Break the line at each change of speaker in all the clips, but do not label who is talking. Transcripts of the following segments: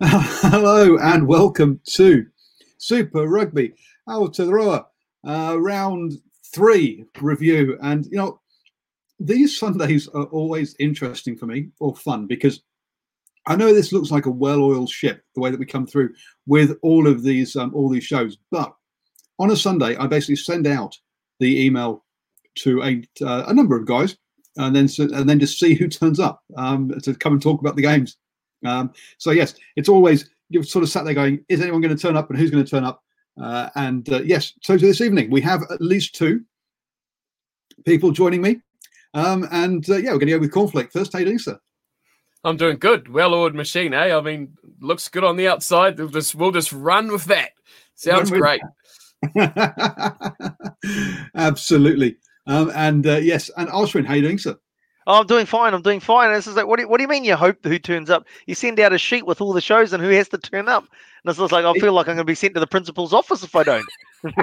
Hello and welcome to Super Rugby Aotearoa uh, round three review. And you know, these Sundays are always interesting for me or fun because I know this looks like a well-oiled ship the way that we come through with all of these um, all these shows, but on a Sunday I basically send out the email to a, uh, a number of guys and then and then just see who turns up um, to come and talk about the games. Um, so yes, it's always you've sort of sat there going, is anyone going to turn up and who's going to turn up? Uh, and uh, yes, so this evening we have at least two people joining me, um, and uh, yeah, we're going to go with Cornflake first. How you doing, sir?
I'm doing good. Well-oiled machine, eh? I mean, looks good on the outside. We'll just we'll just run with that. Sounds with great.
Absolutely. Um, and uh, yes, and Ashwin, how you doing, sir?
Oh, I'm doing fine. I'm doing fine. And this is like, what do, you, what do you mean you hope who turns up? You send out a sheet with all the shows and who has to turn up. And it's just like, I feel like I'm going to be sent to the principal's office if I don't.
well,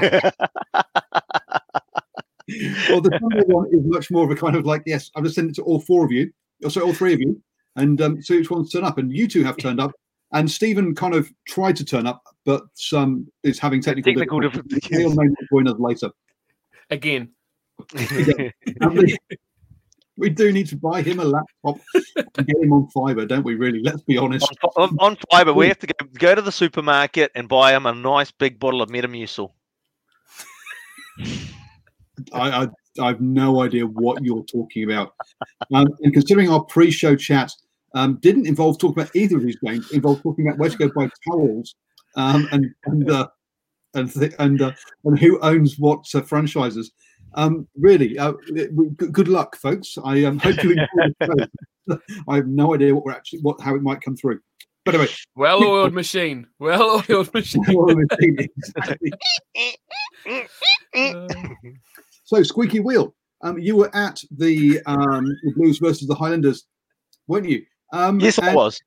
the Sunday one is much more of a kind of like, yes, I've just sent it to all four of you, or sorry, all three of you, and um, see which ones turn up. And you two have turned up. And Stephen kind of tried to turn up, but um, is having technical,
technical difficulties.
difficulties. He'll know later.
Again.
we do need to buy him a laptop and get him on fiber, don't we? Really, let's be honest.
On, on, on fiber, we have to go, go to the supermarket and buy him a nice big bottle of Metamucil.
I, I, I have no idea what you're talking about. Um, and considering our pre-show chat um, didn't involve talking about either of these games, involved talking about where to go buy towels um, and and uh, and th- and, uh, and who owns what uh, franchises. Um, really, uh, good luck, folks. I um, hope you enjoy. I have no idea what we're actually what how it might come through. But anyway,
well-oiled machine, well-oiled machine. well-oiled machine exactly.
so, squeaky wheel. Um, you were at the, um, the Blues versus the Highlanders, weren't you? Um,
yes, I was.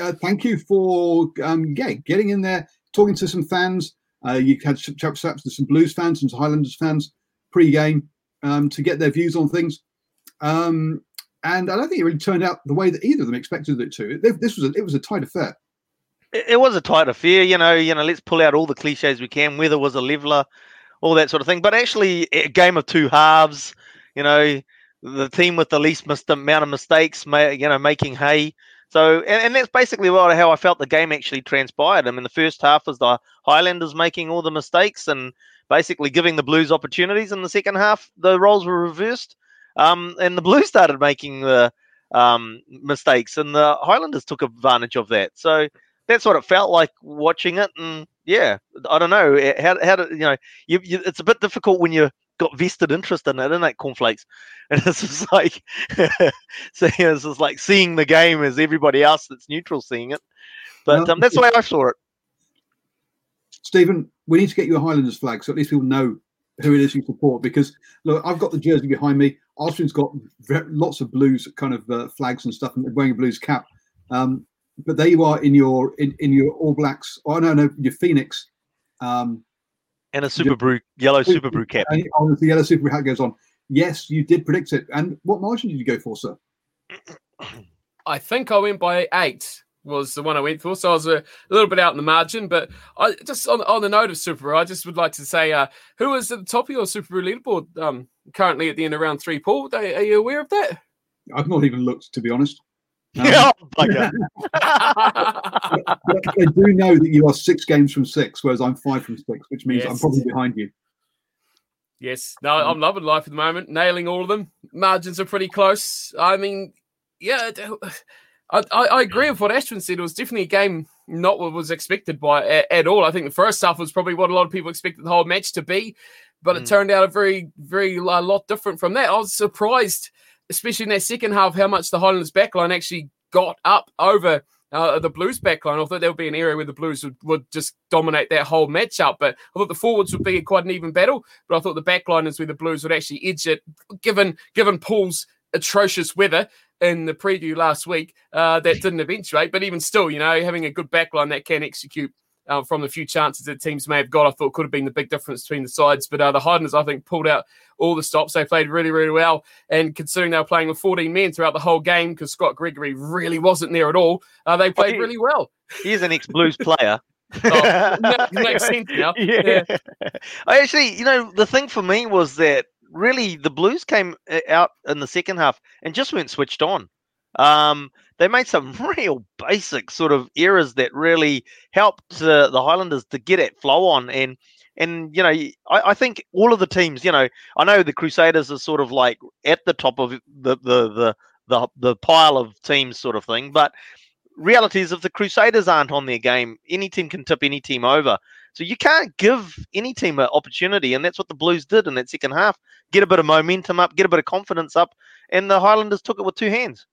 Uh, thank you for um, yeah, getting in there, talking to some fans. Uh, you had chats up with some Blues fans and some Highlanders fans pre-game um, to get their views on things. Um, and I don't think it really turned out the way that either of them expected it to. This was a, it was a tight affair.
It was a tight affair, you know. You know, let's pull out all the cliches we can. Whether was a leveler, all that sort of thing. But actually, a game of two halves. You know, the team with the least mis- amount of mistakes, you know, making hay. So, and, and, that's basically what, how I felt the game actually transpired. I mean, the first half was the Highlanders making all the mistakes and basically giving the Blues opportunities. In the second half, the roles were reversed, um, and the Blues started making the um, mistakes, and the Highlanders took advantage of that. So that's what it felt like watching it. And yeah, I don't know how how do you know you, you, it's a bit difficult when you got vested interest in it, isn't it, cornflakes? And it's just like so you know, it's just like seeing the game as everybody else that's neutral seeing it. But um, that's the way I saw it.
Stephen, we need to get you a Highlanders flag so at least people know who it is you support. Because look, I've got the jersey behind me. Austin's got lots of blues kind of uh, flags and stuff, and wearing a blues cap. Um, but there you are in your in, in your All Blacks. Oh no, no, your Phoenix um,
And a super brew, yellow super brew cap.
And oh, the yellow super brew hat goes on. Yes, you did predict it. And what margin did you go for, sir?
I think I went by eight was the one I went for. So I was a, a little bit out in the margin. But I just on, on the note of Super, I just would like to say uh, who is at the top of your Super leaderboard um, currently at the end of round three, Paul? Are, are you aware of that?
I've not even looked, to be honest. Um,
Yeah,
I do know that you are six games from six, whereas I'm five from six, which means I'm probably behind you.
Yes, no, I'm loving life at the moment, nailing all of them. Margins are pretty close. I mean, yeah, it- I, I, I agree with what Ashwin said. It was definitely a game not what was expected by at, at all. I think the first half was probably what a lot of people expected the whole match to be, but it
Mm.
turned out a very, very a lot different from that. I was surprised, especially in that second half, how much the Highlanders backline actually got up over uh, the Blues backline. I thought there would be an area where the Blues would, would just dominate that whole matchup, but I thought the forwards would be quite an even battle. But I thought the backline is where the Blues would actually edge it, given given Paul's atrocious weather in the preview last week. Uh, that didn't eventuate, but even still, you know, having a good backline that can execute. Uh, from the few chances that teams may have got, I thought could have been the big difference between the sides. But uh, the Highlanders, I think, pulled out all the stops. They played really, really well. And considering they were playing with 14 men throughout the whole game, because Scott Gregory really wasn't there at all, uh, they played really well.
He's an ex Blues player.
Oh, ma- makes sense now.
Yeah. I actually, you know, the thing for me was that really the Blues came uh, out in the second half and just weren't switched on. Um, they made some real basic sort of errors that really helped uh, the Highlanders to get at flow on and. And you know, I, I think all of the teams. You know, I know the Crusaders are sort of like at the top of the the the the, the pile of teams, sort of thing. But reality is if the Crusaders aren't on their game, any team can tip any team over. So you can't give any team an opportunity, and that's what the Blues did in that second half. Get a bit of momentum up, get a bit of confidence up, and the Highlanders took it with two hands.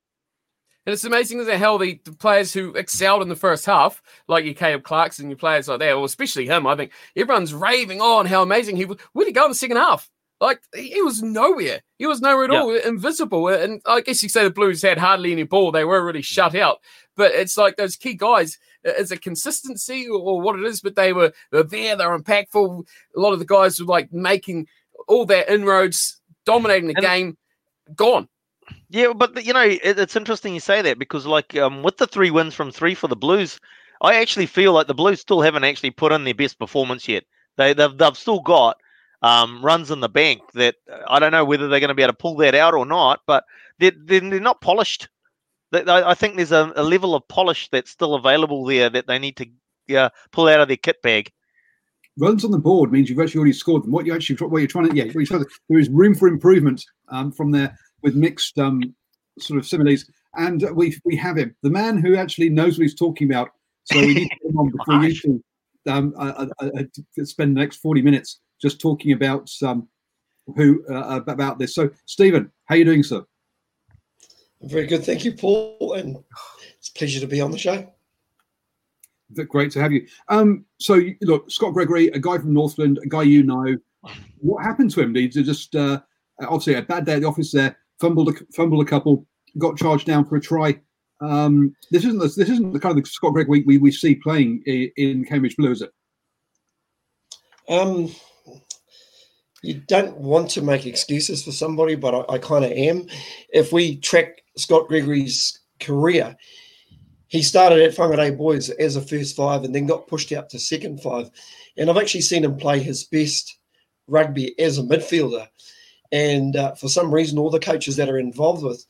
And it's amazing as hell the, the players who excelled in the first half, like your Caleb Clarkson, your players like that, or especially him, I think everyone's raving oh, on how amazing he was. Where did he go in the second half? Like he he was nowhere. He was nowhere at
Yeah.
all, invisible. And I guess you say the Blues had hardly any ball. They were really shut out. But it's like those key guys. Is it consistency or, what it is? But they were they're there. They're impactful. A lot of the guys were like making all their inroads, dominating the
And-
game. Gone.
Yeah, but you know, it, it's interesting you say that because, like, um, with the three wins from three for the Blues, I actually feel like the Blues still haven't actually put in their best performance yet. They they've, they've still got um, runs in the bank that uh, I don't know whether they're going to be able to pull that out or not, but they're they're, they're not polished. I I think there's a, a level of polish that's still available there that they need to yeah, pull out of their kit bag.
Runs on the board means you've actually already scored them. What you actually what you're trying to yeah, you're trying to, there is room for improvement um, from there with mixed um, sort of similes, and we we have him, the man who actually knows what he's talking about. So we need to get him on before you two um, uh, uh, uh, to spend the next forty minutes just talking about um, who uh, about this. So Stephen, how are you doing, sir?
Very good. Thank you, Paul. And it's a pleasure to be on the show.
Great to have you. Um, so look, Scott Gregory, a guy from Northland, a guy you know. What happened to him? Did he just uh, obviously a bad day at the office there? Fumbled, a, fumbled a couple, got charged down for a try. Um, this isn't the, this isn't the kind of the Scott Gregory we, we see playing in, in Cambridge Blue, is it?
Um, you don't want to make excuses for somebody, but I, I kind of am. If we track Scott Gregory's career, he started at Whangarei Boys as a first five and then got pushed out to second five. And I've actually seen him play his best rugby as a midfielder. And uh, for some reason, all the coaches that are involved with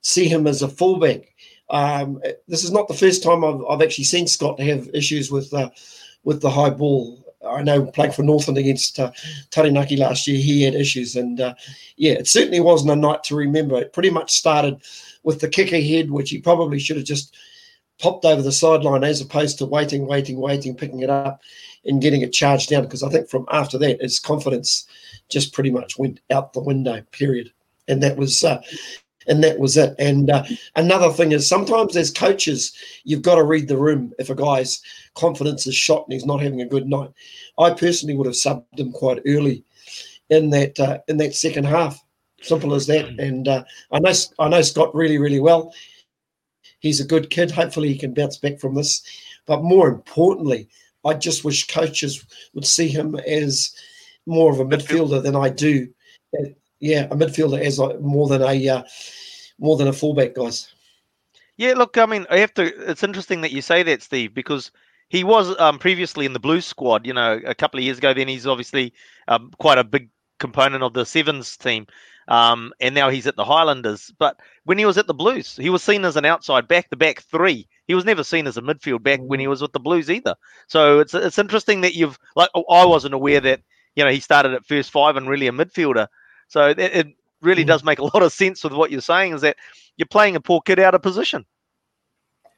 see him as a fullback. Um, this is not the first time I've, I've actually seen Scott have issues with uh, with the high ball. I know playing for Northland against uh, Taranaki last year, he had issues, and uh, yeah, it certainly wasn't a night to remember. It pretty much started with the kick ahead, which he probably should have just popped over the sideline as opposed to waiting, waiting, waiting, picking it up and getting it charged down. Because I think from after that, his confidence just pretty much went out the window. Period. And that was. Uh, and that was it. And uh, another thing is sometimes as coaches, you've got to read the room if a guy's confidence is shot and he's not having a good night. I personally would have subbed him quite early in that uh, in that second half. Simple as that. And uh, I know I know Scott really really well. He's a good kid. Hopefully he can bounce back from this. But more importantly, I just wish coaches would see him as more of a midfielder than I do. Yeah, a midfielder as more than a uh, more than a fullback, guys.
Yeah, look, I mean, I have to. It's interesting that you say that, Steve, because he was um, previously in the Blues squad. You know, a couple of years ago. Then he's obviously um, quite a big component of the Sevens team, um, and now he's at the Highlanders. But when he was at the Blues, he was seen as an outside back, the back three. He was never seen as a midfield back when he was with the Blues either. So it's it's interesting that you've like I wasn't aware that you know he started at first five and really a midfielder. So it, it really
Mm.
does make a lot of sense with what you're saying. Is that you're playing a poor kid out of position.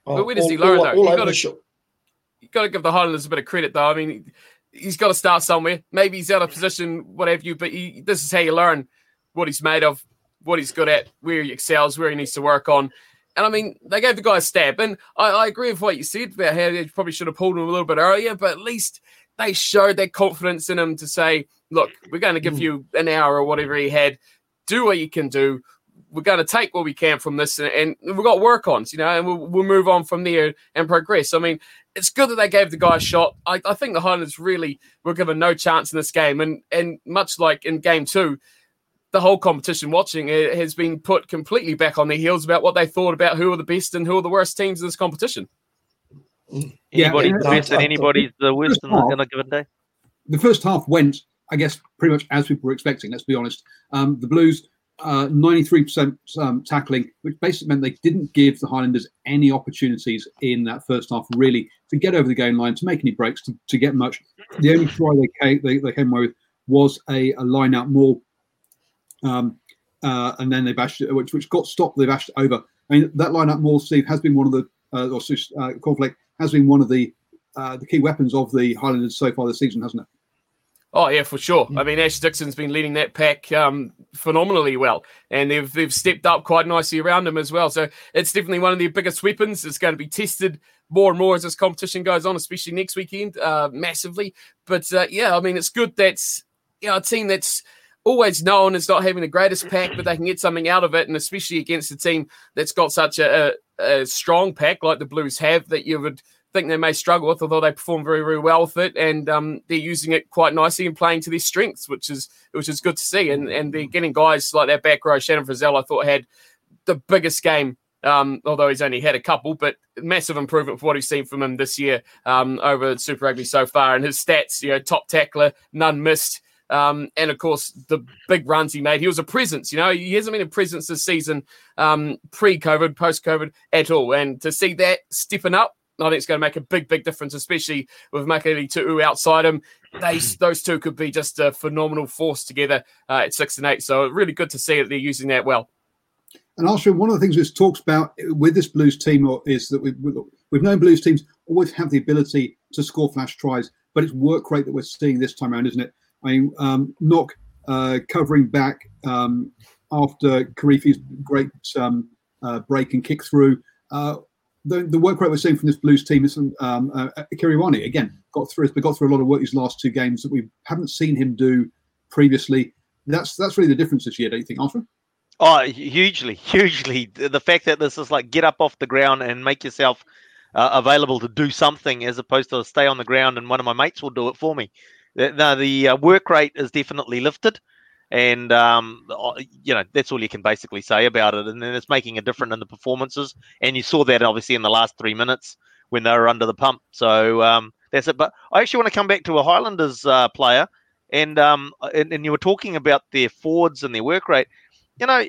But where does
all-
he learn,
all-
though?
all
You
over
gotta-
the
you got to give the Highlanders a bit of credit, though. I mean, he's got to start somewhere. Maybe he's out of position, whatever you. But he, this is how you learn what he's made of, what he's good at, where he excels, where he needs to work on. And I mean, they gave the guy a stab, and I, I agree with what you said about how they probably should have pulled him a little bit earlier. But at least they showed their confidence in him to say, "Look, we're going to give you an hour or whatever he had. Do what you can do." We're going to take what we can from this, and, and we've got work on, you know, and we'll, we'll move on from there and progress. I mean, it's good that they gave the guy a shot. I, I think the Highlanders really were given no chance in this game, and and much like in game two, the whole competition watching it has been put completely back on their heels about what they thought about who are the best and who are the worst teams in this competition.
Yeah,
Anybody's uh,
and
the best and
I- I-
anybody's the worst in a, in a given day.
the first half went, I guess, pretty much as people were expecting. Let's be honest. Um, the Blues, uh, 93% um, tackling, which basically meant they didn't give the Highlanders any opportunities in that first half, really, to get over the game line, to make any breaks, to, to get much. The only try they came, they, they came away with was a, a line out maul, um, uh, and then they bashed it, which, which got stopped. They bashed it over. I mean, that line out maul, Steve, has been one of the, uh, or uh, Cornflake has been one of the uh, the key weapons of the Highlanders so far this season, hasn't it?
Oh yeah, for sure. I mean, Ash Dixon's been leading that pack um, phenomenally well, and they've they've stepped up quite nicely around him as well. So it's definitely one of their biggest weapons. It's going to be tested more and more as this competition goes on, especially next weekend, uh, massively. But uh, yeah, I mean, it's good that's you know, a team that's always known as not having the greatest pack, but they can get something out of it, and especially against a team that's got such a, a, a strong pack like the Blues have, that you would think they may struggle with, although they perform very, very well with it, and um, they're using it quite nicely and playing to their strengths, which is which is good to see. And and they're getting guys like that back row. Shannon Frizzell, I thought had the biggest game. Um, although he's only had a couple, but massive improvement for what he's seen from him this year um, over Super Rugby so far. And his stats, you know, top tackler, none missed. Um, and of course, the big runs he made. He was a presence. You know, he hasn't been a presence this season, um, pre-COVID, post-COVID at all. And to see that stepping up, I think it's going to make a big, big difference, especially with Mikaele-Tu'u outside him. They, those two could be just a phenomenal force together uh, at six and eight. So really good to see that they're using that well.
And also, one of the things that's talks about with this Blues team is that we've, we've known Blues teams always have the ability to score flash tries, but it's work rate that we're seeing this time around, isn't it? I mean, um, uh, covering back um, after Karifi's great um, uh, break and kick through. Uh, the, the work rate we're seeing from this Blues team is um, uh, Kiriwani again got through. But got through a lot of work these last two games that we haven't seen him do previously. That's that's really the difference this year, don't you think, Arthur?
Oh, hugely, hugely. The fact that this is like get up off the ground and make yourself uh, available to do something as opposed to stay on the ground and one of my mates will do it for me. The, no, the uh, work rate is definitely lifted. And, um, uh, you know, that's all you can basically say about it. And then it's making a difference in the performances. And you saw that obviously in the last three minutes when they were under the pump. So um, that's it. But I actually want to come back to a Highlanders uh, player. And, um, and, and you were talking about their forwards and their work rate you know,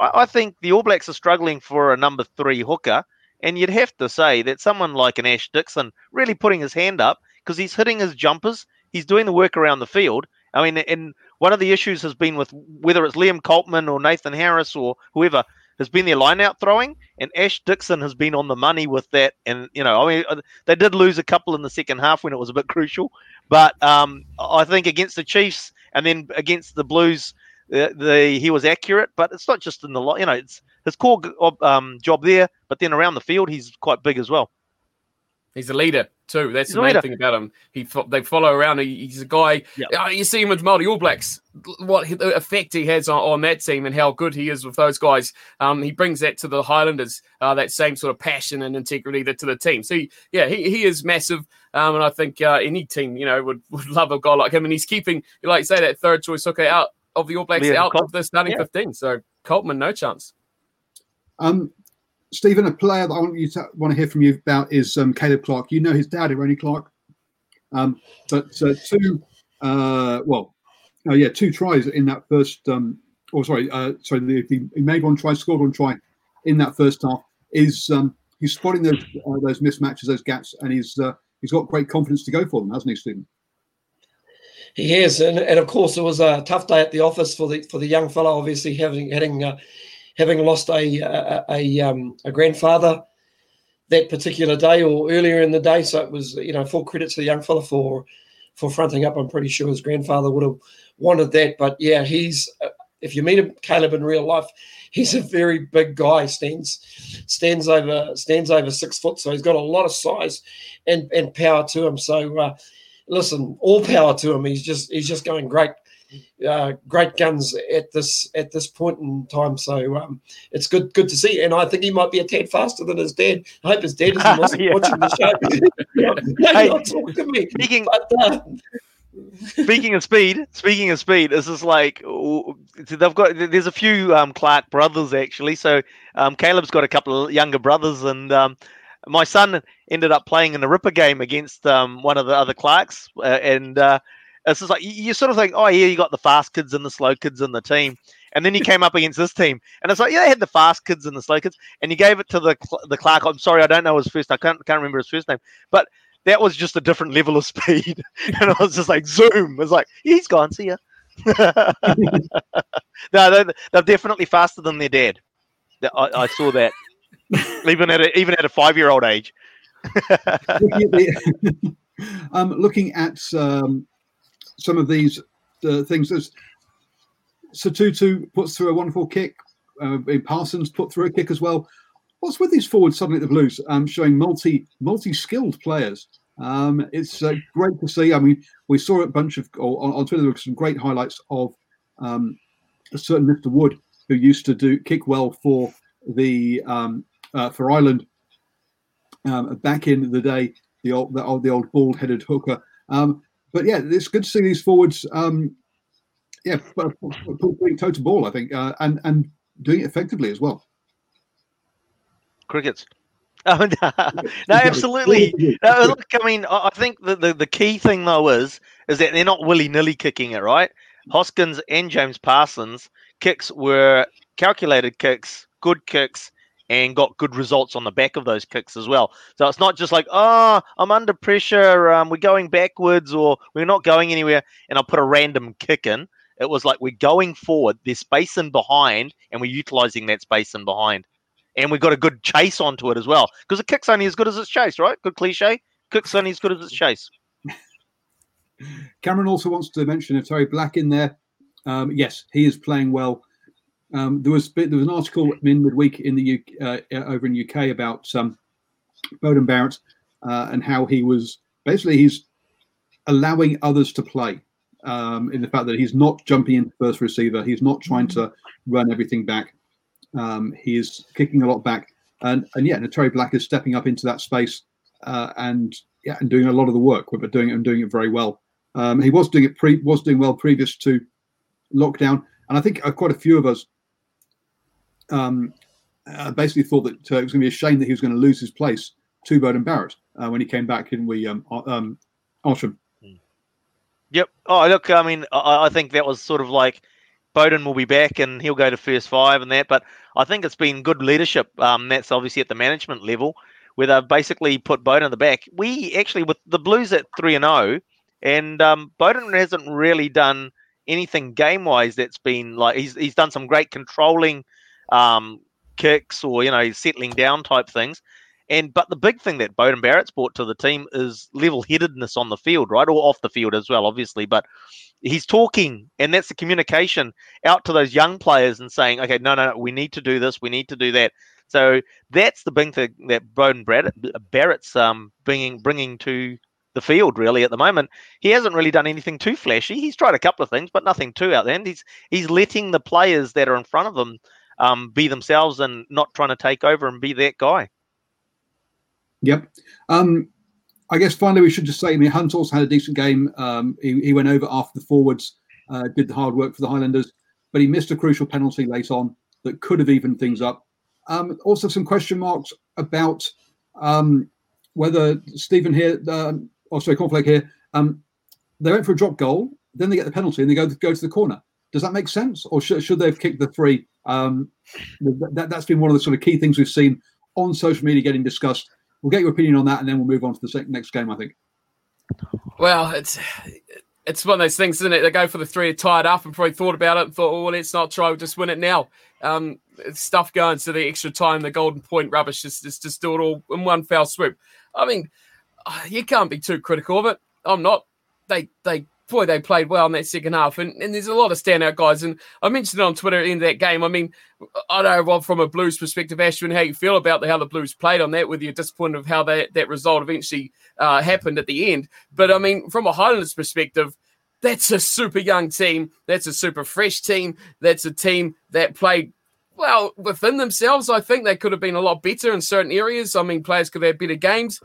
I think the All Blacks are struggling for a number three hooker, and you'd have to say that someone like an Ash Dixon really putting his hand up because he's hitting his jumpers, he's doing the work around the field. I mean, and one of the issues has been with whether it's Liam Coltman or Nathan Harris or whoever has been their line out throwing, and Ash Dixon has been on the money with that. And you know, I mean, uh, they did lose a couple in the second half when it was a bit crucial, but um, I think against the Chiefs and then against the Blues the, the he was accurate, but it's not just in the you know it's his core um, job there, but then around the field he's quite big as well.
He's a leader. Too. That's
He's
the main
leader.
thing about him. He they follow around. He, he's a guy.
Yep.
Uh, you see him with Māori All Blacks. What the effect he has on, on that team and how good he is with those guys. Um, he brings that to the Highlanders. Uh, that same sort of passion and integrity that to the team. So he, yeah, he, he is massive. Um, and I think uh, any team you know would, would love a guy like him. And he's keeping, like you say, that third choice hooker out of the All Blacks,
Liam
out
Col-
of the starting
yeah.
fifteen. So Coltman, no chance.
Um, Stephen, a player that I want you to want to hear from you about is um, Caleb Clarke. You know his dad, Eroni Clarke, um, but uh, two, uh, well, oh yeah, two tries in that first. Um, or sorry, uh, sorry, the, the, he made one try, scored one try in that first half. Is um, he's spotting those uh, those mismatches, those gaps, and he's uh, he's got great confidence to go for them, hasn't he, Stephen?
He has, and, and of course it was a tough day at the office for the for the young fellow. Obviously, having having uh, having lost a a, a, um, a grandfather that particular day or earlier in the day, so it was you know full credit to the young fella for for fronting up. I'm pretty sure his grandfather would have wanted that, but yeah, he's uh, if you meet him, Caleb in real life, he's a very big guy. stands stands over stands over six foot, so he's got a lot of size and and power to him. So. Uh, listen, all power to him. He's just he's just going great, uh, great guns at this at this point in time. So um, it's good good to see. And I think he might be a tad faster than his dad. I hope his dad isn't watching,
Yeah.
watching the show. no, no,
Hey,
not to me.
Speaking
But, uh,
speaking of speed, speaking of speed, this is like they've got. There's a few um, Clark brothers actually. So um, Caleb's got a couple of younger brothers, and um, my son ended up playing in a Ripper game against um, one of the other Clarks, uh, and uh, it's just like you, you sort of think, oh yeah, you got the fast kids and the slow kids in the team. And then you came up against this team, and it's like, yeah, they had the fast kids and the slow kids, and you gave it to the the Clark. I'm sorry, I don't know his first. I can't can't remember his first name, but that was just a different level of speed. and I was just like, zoom. It's like, he's gone. See ya. no, they're, they're definitely faster than their dad. I, I saw that, even at a, even at a five year old age.
looking at, um, looking at um, some of these uh, things, there's Sotutu puts through a wonderful kick. Uh, Parsons put through a kick as well. What's with these forwards suddenly at the Blues um, showing multi multi skilled players? Um, it's uh, great to see. I mean, we saw a bunch of on, on Twitter there were some great highlights of um, a certain Mr. Wood who used to do kick well for the um, uh, for Ireland um, back in the day, the old the old, the old bald headed hooker. Um, but yeah, it's good to see these forwards. Um, yeah, but putting toe to ball, I think, uh, and and doing it effectively as well.
Crickets. Oh, no, no, absolutely. No, look, I mean, I I think the, the, the key thing though is is that they're not willy nilly kicking it, right? Hoskins and James Parsons kicks were calculated kicks, good kicks, and got good results on the back of those kicks as well. So it's not just like, oh, I'm under pressure, um, we're going backwards, or we're not going anywhere, and I'll put a random kick in. It was like we're going forward, there's space in behind, and we're utilizing that space in behind. And we got a good chase onto it as well. Because a kick's only as good as its chase, right? Good cliche. Kick's only as good as its chase.
Cameron also wants to mention if Otere Black in there. Um, yes, he is playing well. Um, there was there was an article in midweek in the UK, uh, over in UK about um, Beauden Barrett uh, and how he was basically he's allowing others to play. Um, in the fact that he's not jumping into first receiver, he's not trying to run everything back. Um, he is kicking a lot back, and and yeah, Otere Black is stepping up into that space uh, and yeah, and doing a lot of the work, but doing it and doing it very well. Um, he was doing it pre was doing well previous to lockdown, and I think uh, quite a few of us um, uh, basically thought that uh, it was going to be a shame that he was going to lose his place to Beauden Barrett uh, when he came back in we um, uh, um, Outram.
Yep. Oh, look, I mean, I, I think that was sort of like Beauden will be back and he'll go to first five and that. But I think it's been good leadership. Um, that's obviously at the management level where they've basically put Beauden in the back. We actually, with the Blues at 3 and 0, and um, Beauden hasn't really done anything game wise that's been like, he's, he's done some great controlling um, kicks or, you know, settling down type things. And but the big thing that Beauden Barrett's brought to the team is level headedness on the field, right? Or off the field as well, obviously. But he's talking, and that's the communication out to those young players and saying, okay, no, no, no, we need to do this, we need to do that. So that's the big thing that Beauden Barrett, Barrett's um, bringing bringing to the field really at the moment. He hasn't really done anything too flashy. He's tried a couple of things, but nothing too out there. And he's he's letting the players that are in front of him um, be themselves and not trying to take over and be that guy.
Yep. Um, I guess finally we should just say, I mean, Hunt also had a decent game. Um, he, he went over after the forwards, uh, did the hard work for the Highlanders, but he missed a crucial penalty late on that could have evened things up. Um, also, some question marks about um, whether Stephen here, uh, oh sorry, Cornflake here, um, they went for a drop goal, then they get the penalty and they go go to the corner. Does that make sense, or should, should they have kicked the three? Um, that, that's been one of the sort of key things we've seen on social media getting discussed we'll get your opinion on that, and then we'll move on to the next game. I think.
Well, it's it's one of those things, isn't it? They go for the three, tied up, and probably thought about it and thought, "Oh, well, let's not try. We'll just win it now." Um, stuff going to the extra time, the golden point rubbish, just, just just do it all in one foul swoop. I mean, you can't be too critical of it. I'm not. They they boy, they played well in that second half. And, and there's a lot of standout guys. And I mentioned it on Twitter in that game. I mean, I don't know, from a Blues perspective, Ashwin, how you feel about the, how the Blues played on that, whether you're disappointed of how that, that result eventually uh, happened at the end. But I mean, from a Highlanders perspective, that's a super young team. That's a super fresh team. That's a team that played well within themselves. I think they could have been a lot better in certain areas. I mean, players could have had better games.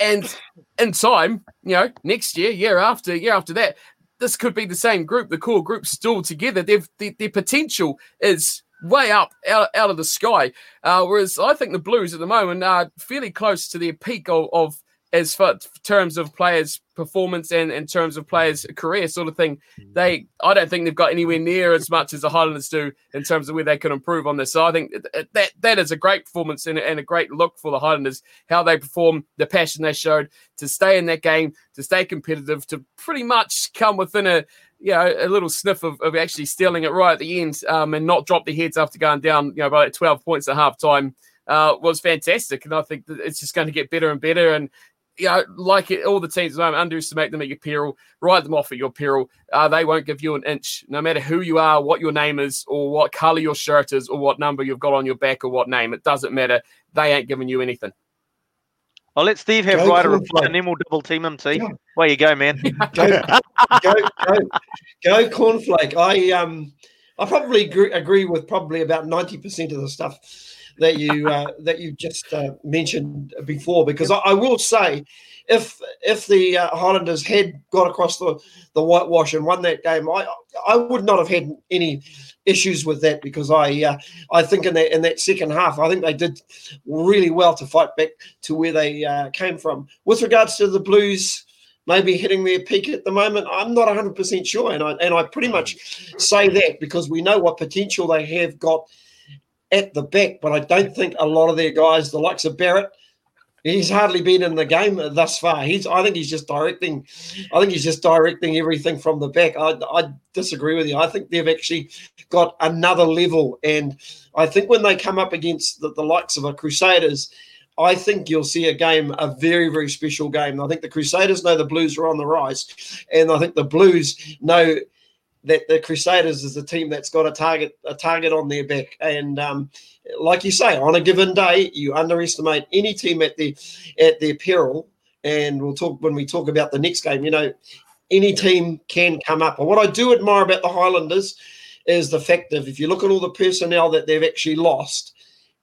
And in time, you know, next year, year after, year after that, this could be the same group. The core group still together. They've the, their potential is way up out, out of the sky. Uh, whereas I think the Blues at the moment are fairly close to their peak of, of as far terms of players' performance and in terms of players' career sort of thing, they I don't think they've got anywhere near as much as the Highlanders do in terms of where they can improve on this. So I think that that is a great performance and, and a great look for the Highlanders, how they perform, the passion they showed to stay in that game, to stay competitive, to pretty much come within a you know, a little sniff of, of actually stealing it right at the end um, and not drop their heads after going down, you know, by like 12 points at half time. Uh, was fantastic. And I think that it's just going to get better and better. And you know, like it, all the teams at the moment, underestimate them at your peril, write them off at your peril. Uh, they won't give you an inch, no matter who you are, what your name is, or what color your shirt is, or what number you've got on your back, or what name. It doesn't matter. They ain't giving you anything.
I'll let Steve have go right a reply, and then we'll double team him. See, yeah. where you go, man.
go, go, go, go, cornflake. I um, I probably agree, agree with probably about ninety percent of the stuff that you uh, that you just uh, mentioned before. Because I, I, will say, if if the uh, Highlanders had got across the, the whitewash and won that game, I I would not have had any issues with that because I uh, I think in that in that second half I think they did really well to fight back to where they uh, came from. With regards to the Blues maybe hitting their peak at the moment. I'm not 100% sure. And I, and I pretty much say that because we know what potential they have got at the back, but I don't think a lot of their guys, the likes of Barrett, he's hardly been in the game thus far. He's, I think he's just directing. I think he's just directing everything from the back. I, I disagree with you. I think they've actually got another level, and I think when they come up against the, the likes of a Crusaders. I think you'll see a game, a very, very special game. I think the Crusaders know the Blues are on the rise, and I think the Blues know that the Crusaders is a team that's got a target a target on their back. And um, like you say, on a given day, you underestimate any team at the at their peril. And we'll talk when we talk about the next game. You know, any team can come up. And what I do admire about the Highlanders is the fact that if you look at all the personnel that they've actually lost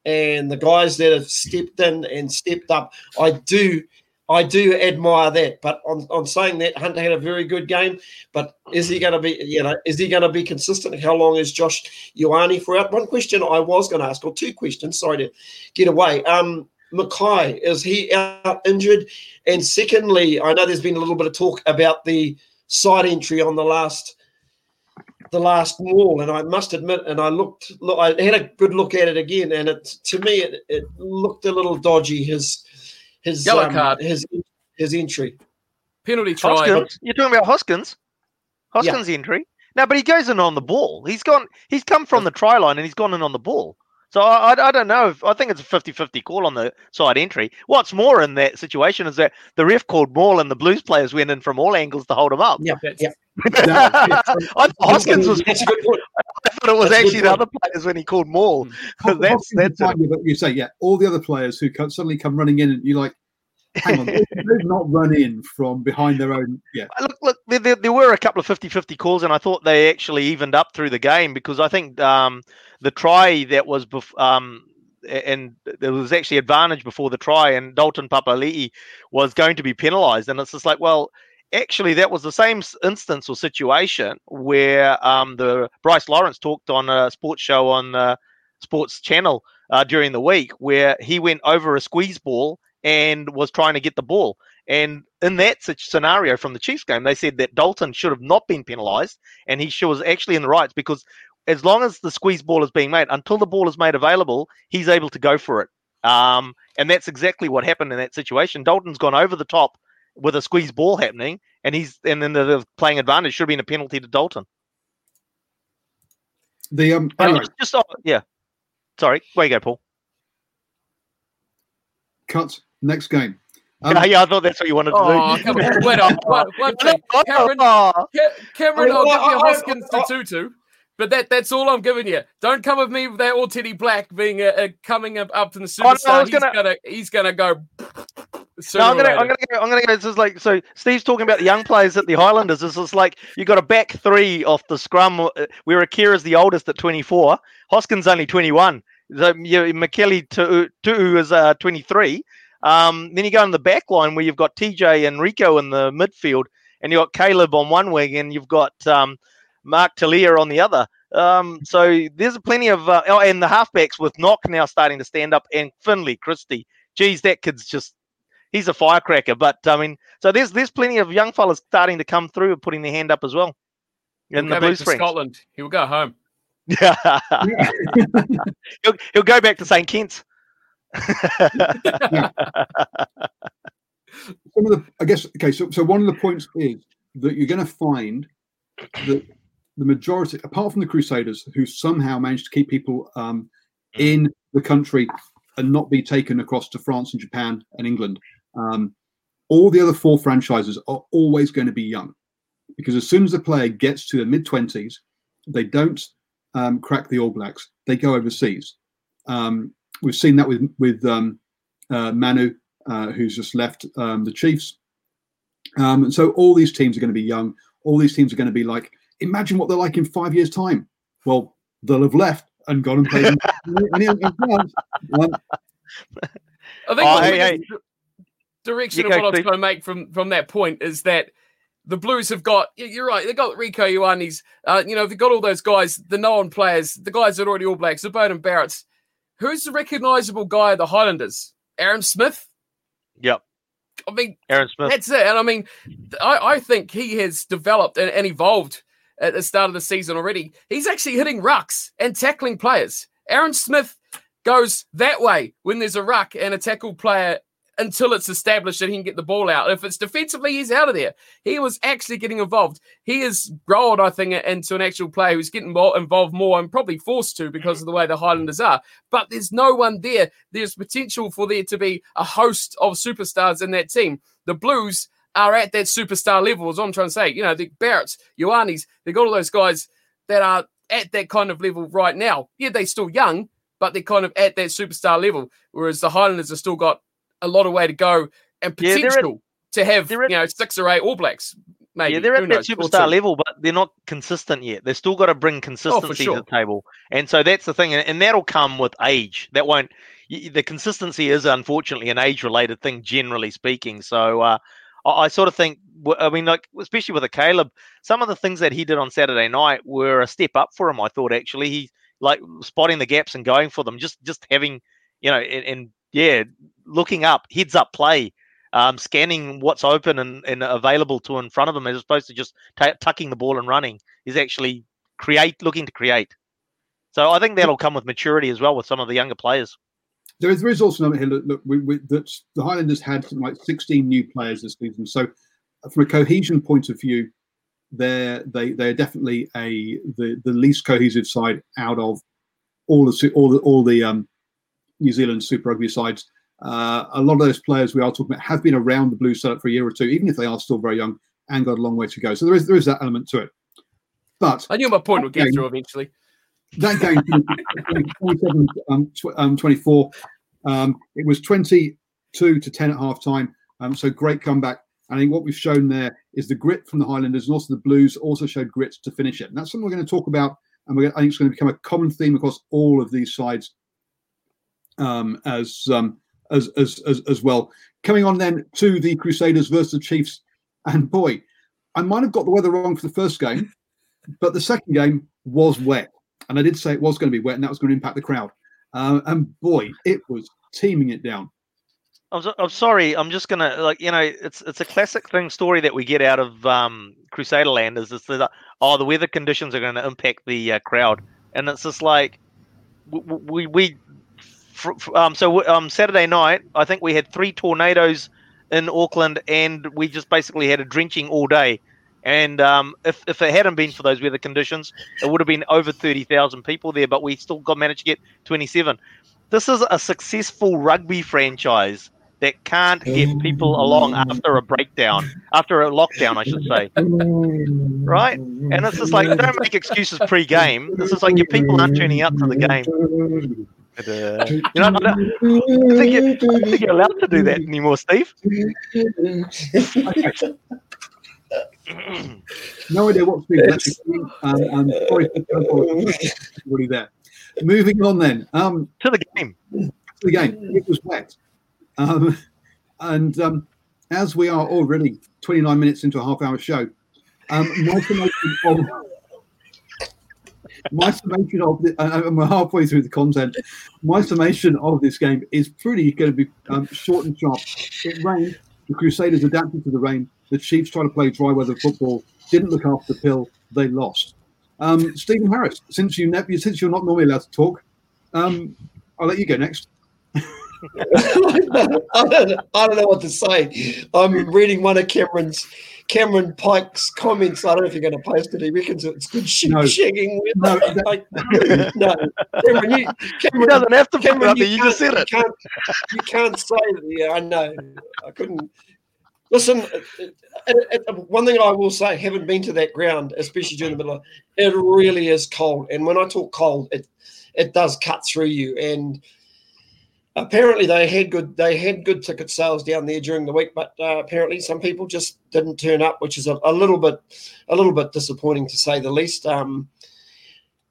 and the guys that have stepped in and stepped up, I do I do admire that. But on, on saying that, Hunter had a very good game. But is he going to be, you know, is he going to be consistent? How long is Josh Ioane for out? One question I was going to ask, or two questions, sorry to get away. Um, McKay, is he out injured? And secondly, I know there's been a little bit of talk about the side entry on the last the last wall, and I must admit, and I looked, look, I had a good look at it again, and it to me it, it looked a little dodgy. His his
yellow um, card,
his his entry,
penalty try.
Hoskins, you're talking about Hoskins. Hoskins' yeah. entry. No, but he goes in on the ball. He's gone. He's come from the try line and he's gone in on the ball. So I, I, I, don't know. If, I think it's a 50-50 call on the side entry. What's more in that situation is that the ref called Maul and the Blues players went in from all angles to hold him up.
Yeah, yeah.
I Hoskins was. I thought but it was
That's
actually the other players when he called Maul.
Mm.
that's
Hopkins
that's
behind you, you say, yeah, all the other players who come, suddenly come running in, and you're like, hang on, they- they've not run in from behind their own. Yeah,
Look, look, there, there, there were a couple of 50-50 calls, and I thought they actually evened up through the game because I think um, the try that was bef- um, and there was actually advantage before the try, and Dalton Papali'i was going to be penalised, and it's just like, well, actually, that was the same instance or situation where um, the Bryce Lawrence talked on a sports show on the Sports Channel uh, during the week, where he went over a squeeze ball and was trying to get the ball. And in that scenario from the Chiefs game, they said that Dalton should have not been penalised, and he was actually in the rights because as long as the squeeze ball is being made, until the ball is made available, he's able to go for it. Um, and that's exactly what happened in that situation. Dalton's gone over the top with a squeeze ball happening, and he's and then the, the playing advantage should have been a penalty to Dalton.
the um,
But
anyway,
just, just oh, yeah, sorry, where you go, Paul?
cut next game. Um,
yeah, yeah, I thought that's what you wanted to
Oh,
do.
come on. Wait on. One, one thing. Cameron, Cameron,
I
I'll give you
I- I-
Hoskins
I-
Sotutu, but that, that's all I'm giving you. Don't come with me with that or Otere Black being a, a coming up, up to the
Oh, no, I
superstar. he's
gonna-
gonna he's gonna go. Sooner
No, I'm gonna, I'm gonna, go, I'm gonna go. This is like so. Steve's talking about the young players at the Highlanders. This is like you got a back three off the scrum. uh, Where Akira's the oldest at 24. Hoskins only 21. So you, McKelly to Tu'u is uh, 23. Um, then you go in the back line where you've got TJ and Rieko in the midfield, and you've got Caleb on one wing, and you've got um, Mark Telea on the other. Um, so there's plenty of uh, oh, and the halfbacks with Nock now starting to stand up, and Finlay Christie. Geez, that kid's just he's a firecracker. But I mean, so there's there's plenty of young fellas starting to come through and putting their hand up as well.
He'll
In
go
the
back
Blues
to Scotland. He'll go home.
Yeah. he'll, he'll go back to St. Kitts.
some of the I guess okay, so so one of the points is that you're going to find that the majority, apart from the Crusaders, who somehow managed to keep people um, in the country and not be taken across to France and Japan and England, um, all the other four franchises are always going to be young because as soon as the player gets to the mid twenties, they don't um, crack the All Blacks; they go overseas. Um, we've seen that with with um, uh, Manu uh, who's just left um, the Chiefs. Um, and so all these teams are going to be young. All these teams are going to be like, imagine what they're like in five years' time. Well, they'll have left and gone and played in,
Oh,
the
hey,
biggest direction of what I was going to make from from that point is that the Blues have got. You're right. They got Rieko Ioanes. Uh, you know, they've got all those guys, the known players, the guys that are already All Blacks, the Beauden Barretts. Who's the recognisable guy of the Highlanders? Aaron Smith.
Yep.
I mean,
Aaron Smith.
that's it. And I mean, I, I think he has developed and, and evolved at the start of the season already. He's actually hitting rucks and tackling players. Aaron Smith goes that way when there's a ruck and a tackle player until it's established that he can get the ball out. If it's defensively, he's out of there. He was actually getting involved. He has grown, I think, into an actual player who's getting more involved more and probably forced to because of the way the Highlanders are. But there's no one there. There's potential for there to be a host of superstars in that team. The Blues are at that superstar level, is what I'm trying to say. You know, the Barretts, Ioanes, they've got all those guys that are at that kind of level right now. Yeah, they're still young, but they're kind of at that superstar level. Whereas the Highlanders have still got a lot of way to go and
Yeah, at-
potential to have
at-
you know six or eight All Blacks. Maybe
Yeah, they're at that
knows? Or
superstar level, but they're not consistent yet. They've still got to bring consistency
sure.
to the table, and so that's the thing, and, and that'll come with age. That won't. The consistency is unfortunately an age-related thing, generally speaking. So uh, I, I sort of think, I mean, like especially with a Caleb, some of the things that he did on Saturday night were a step up for him. I thought actually he like spotting the gaps and going for them, just just having, you know, and, and yeah, looking up, heads up play um, scanning what's open and, and available to in front of him as opposed to just ta tucking the ball and running is actually create looking to create. So I think that'll come with maturity as well with some of the younger players.
there is there is also another here. Look, look we, we, that the Highlanders had something like 16 new players this season. So, uh, from a cohesion point of view, they're they they're definitely a the the least cohesive side out of all the all the all the um, New Zealand Super Rugby sides. Uh, a lot of those players we are talking about have been around the blue setup for a year or two, even if they are still very young and got a long way to go. So there is there is that element to it. But
I knew my point would get through eventually.
that game, 47 um, tw- um, 24. Um, it was 22 to 10 at half time. Um, so great comeback. I think what we've shown there is the grit from the Highlanders and also the Blues also showed grit to finish it. And that's something we're going to talk about. And we're, I think it's going to become a common theme across all of these sides um, as, um, as, as, as, as well. Coming on then to the Crusaders versus the Chiefs. And boy, I might have got the weather wrong for the first game, but the second game was wet. And I did say it was going to be wet and that was going to impact the crowd. Uh, and boy, it was teaming it down.
I'm, so, I'm sorry. I'm just gonna like you know it's it's a classic thing story that we get out of um, Crusader Land is that oh the weather conditions are going to impact the uh, crowd and it's just like we we, we um so um Saturday night I think we had three tornadoes in Auckland and we just basically had a drenching all day and um, if, if it hadn't been for those weather conditions, it would have been over 30,000 people there, but we still got managed to get 27. This is a successful rugby franchise that can't get people along after a breakdown, after a lockdown, I should say. Right? And it's just like, don't make excuses pre game. This is like your people aren't turning up to the game. But, uh, you know, I, don't, I, think you, I don't think you're allowed to do that anymore, Steve.
no idea what's been happening. Um, um, sorry for everybody there. Moving on then. Um,
to the game.
To the game. It was wet. Um, and um, as we are already 29 minutes into a half hour show, um, my summation of my summation of the, uh, and we're halfway through the content. My summation of this game is pretty going to be um, short and sharp. It rained. The Crusaders adapted to the rain. The Chiefs tried to play dry weather football. Didn't look after the pill. They lost. Um, Stephen Harris, since you ne- since you're not normally allowed to talk, um, I'll let you go next.
I, don't, I don't know what to say. I'm reading one of Cameron's Cameron Pike's comments. I don't know if you're going to post it. He reckons it's good shit
No.
shagging. With
No,
like, no. Cameron, you, Cameron,
He doesn't have to
Cameron,
up there. You just
can't-
said it.
You can't, you can't say that. Yeah, I know. I couldn't. Listen, it- it- it- it- one thing I will say, haven't been to that ground, especially during the middle of it, really is cold. And when I talk cold, it it does cut through you. And apparently they had good they had good ticket sales down there during the week, but uh, apparently some people just didn't turn up, which is a, a little bit a little bit disappointing to say the least. Um,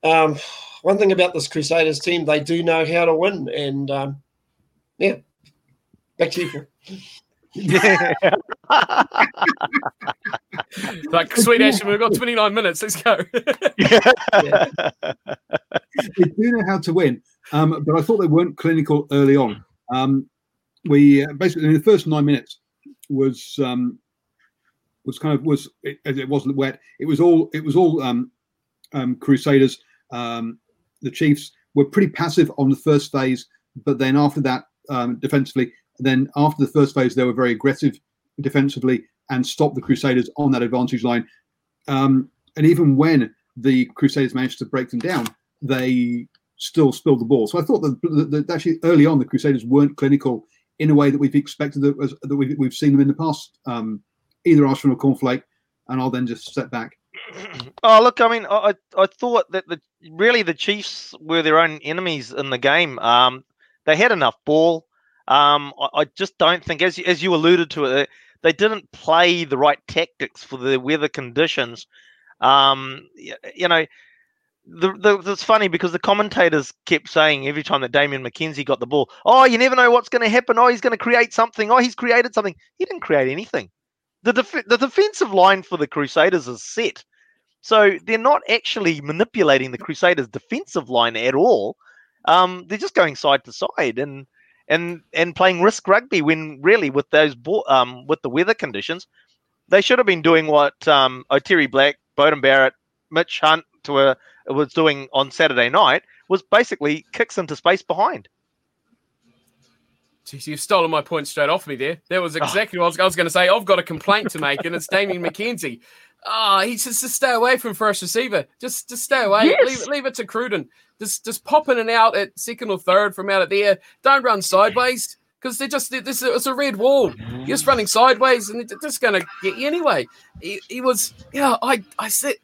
um, one thing about this Crusaders team, they do know how to win, and um, yeah, back to you. Phil.
Like sweet action, we've got 29 minutes. Let's go.
they do know how to win, um, but I thought they weren't clinical early on. Um, we uh, basically in the first nine minutes was um, was kind of was it, it wasn't wet. It was all it was all um, um, Crusaders. Um, the Chiefs were pretty passive on the first phase, but then after that, defensively, then after the first phase, they were very aggressive defensively and stopped the Crusaders on that advantage line. And even when the Crusaders managed to break them down, they still spilled the ball. So I thought that, that, that actually early on the Crusaders weren't clinical in a way that we've expected that, that we've, we've seen them in the past, um, either Arsenal or Cornflake. And I'll then just step back.
Oh, look, I mean, I I thought that the really the Chiefs were their own enemies in the game. Um, they had enough ball. Um, I, I just don't think, as you, as you alluded to it, they didn't play the right tactics for the weather conditions. Um, y- you know, the, the it's funny because the commentators kept saying every time that Damian McKenzie got the ball, oh, you never know what's going to happen. Oh, he's going to create something. Oh, he's created something. He didn't create anything. The def- the defensive line for the Crusaders is set. So they're not actually manipulating the Crusaders' defensive line at all. Um, they're just going side to side and and and playing risk rugby when really with those bo- um, with the weather conditions, they should have been doing what um, Otere Black, Beauden Barrett, Mitch Hunt to a, was doing on Saturday night was basically kicks into space behind.
Jeez, you've stolen my point straight off me there. That was exactly what I was, I was going to say. I've got a complaint to make, and it's Damian McKenzie. Ah, he just, just stay away from first receiver. Just just stay away.
Yes.
Leave, it- leave it to Cruden. Just just pop in and out at second or third from out of there. Don't run sideways because they're just this it's a red wall. You're just running sideways, and they're just going to get you anyway. He, he was, yeah. I I said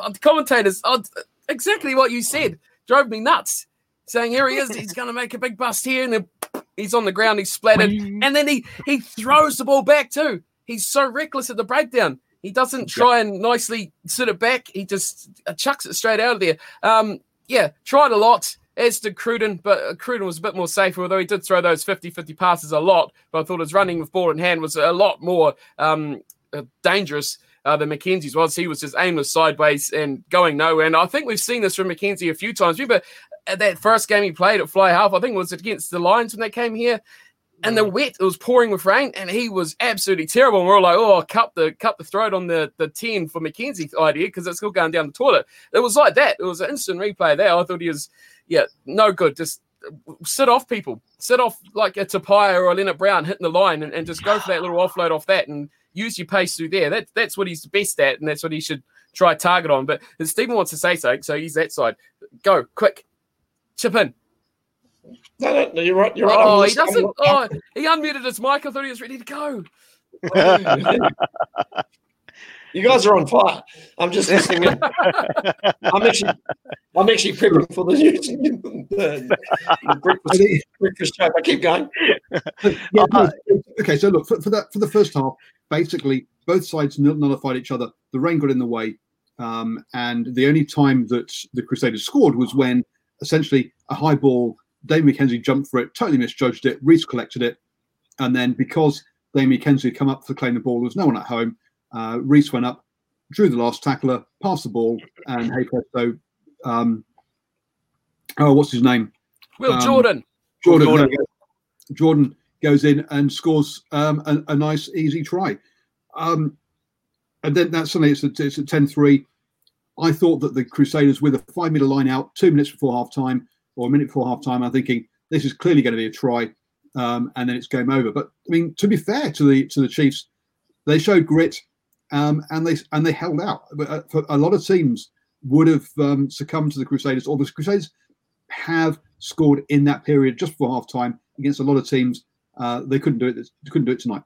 uh, the commentators uh, exactly what you said. drove me nuts. Saying here he is, he's going to make a big bust here, and then he's on the ground, he's splattered, and then he he throws the ball back too. He's so reckless at the breakdown. He doesn't try and nicely sit it back. He just uh, chucks it straight out of there. Um, yeah, tried a lot, as did Cruden, but uh, Cruden was a bit more safer, although he did throw those 50 50 passes a lot. But I thought his running with ball in hand was a lot more um, uh, dangerous uh, than McKenzie's was. He was just aimless sideways and going nowhere. And I think we've seen this from McKenzie a few times. Remember that first game he played at Fly Half, I think it was against the Lions when they came here. And the wet, it was pouring with rain, and he was absolutely terrible. And we are all like, "Oh, cut the cut the throat on the the ten for McKenzie idea because it's still going down the toilet." It was like that. It was an instant replay there. I thought he was, yeah, no good. Just sit off people, sit off like a Tupaea or a Lienert-Brown hitting the line, and, and just go for that little offload off that, and use your pace through there. That that's what he's best at, and that's what he should try target on. But Stephen wants to say so, so he's that side. Go quick, chip in.
No, no, no, you're right. You're right.
Oh, he doesn't. Oh, he unmuted his mic. I thought he was ready to go.
you guys are on fire. I'm just listening. In. I'm actually, I'm actually prepping for the the, the breakfast, breakfast show. I keep going.
Yeah, uh, okay, so look for, for, that for the first half. Basically, both sides nullified each other. The rain got in the way, um, and the only time that the Crusaders scored was when essentially a high ball Dave McKenzie jumped for it, totally misjudged it. Reese collected it. And then because Dave McKenzie had come up to claim the ball, there was no one at home. Uh, Reese went up, drew the last tackler, passed the ball, and hey presto, um, oh, what's his name?
Will um, Jordan.
Jordan. Jordan. Jordan goes in and scores um, a, a, nice, easy try. Um, and then that's suddenly it's, it's at 10 3. I thought that the Crusaders, with a five meter line out, two minutes before half time, or a minute before half time, I'm thinking this is clearly going to be a try, um, and then it's game over. But I mean, to be fair to the to the Chiefs, they showed grit um, and they and they held out. But uh, for a lot of teams would have um, succumbed to the Crusaders, or the Crusaders have scored in that period just before half time against a lot of teams. Uh, they couldn't do it. They couldn't do it tonight.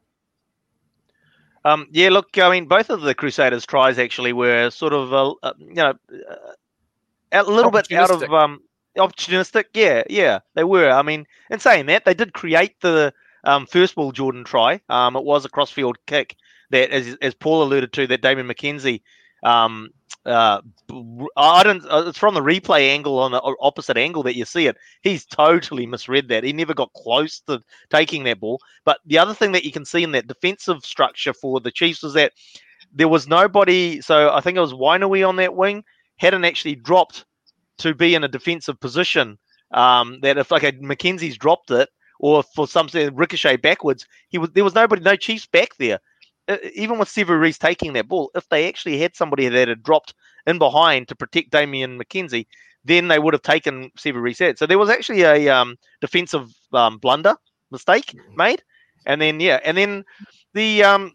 Um, yeah, look, I mean, both of the Crusaders' tries actually were sort of, uh, uh you know, uh, a little bit out of um, opportunistic. Yeah, yeah, they were. I mean, in saying that, they did create the um, first ball Jordan try. Um, it was a crossfield kick that, as, as Paul alluded to, that Damian McKenzie. Um, uh, I don't. Uh, it's from the replay angle on the opposite angle that you see it. He's totally misread that. He never got close to taking that ball. But the other thing that you can see in that defensive structure for the Chiefs was that there was nobody. So I think it was Wainui on that wing hadn't actually dropped to be in a defensive position. Um, that if like McKenzie's dropped it, or for something ricochet backwards, he was there was nobody, no Chiefs back there. Even with Sevu Reece taking that ball, if they actually had somebody that had dropped in behind to protect Damian McKenzie, then they would have taken Sevu Reece out. So there was actually a um, defensive um, blunder mistake made, and then yeah, and then the um,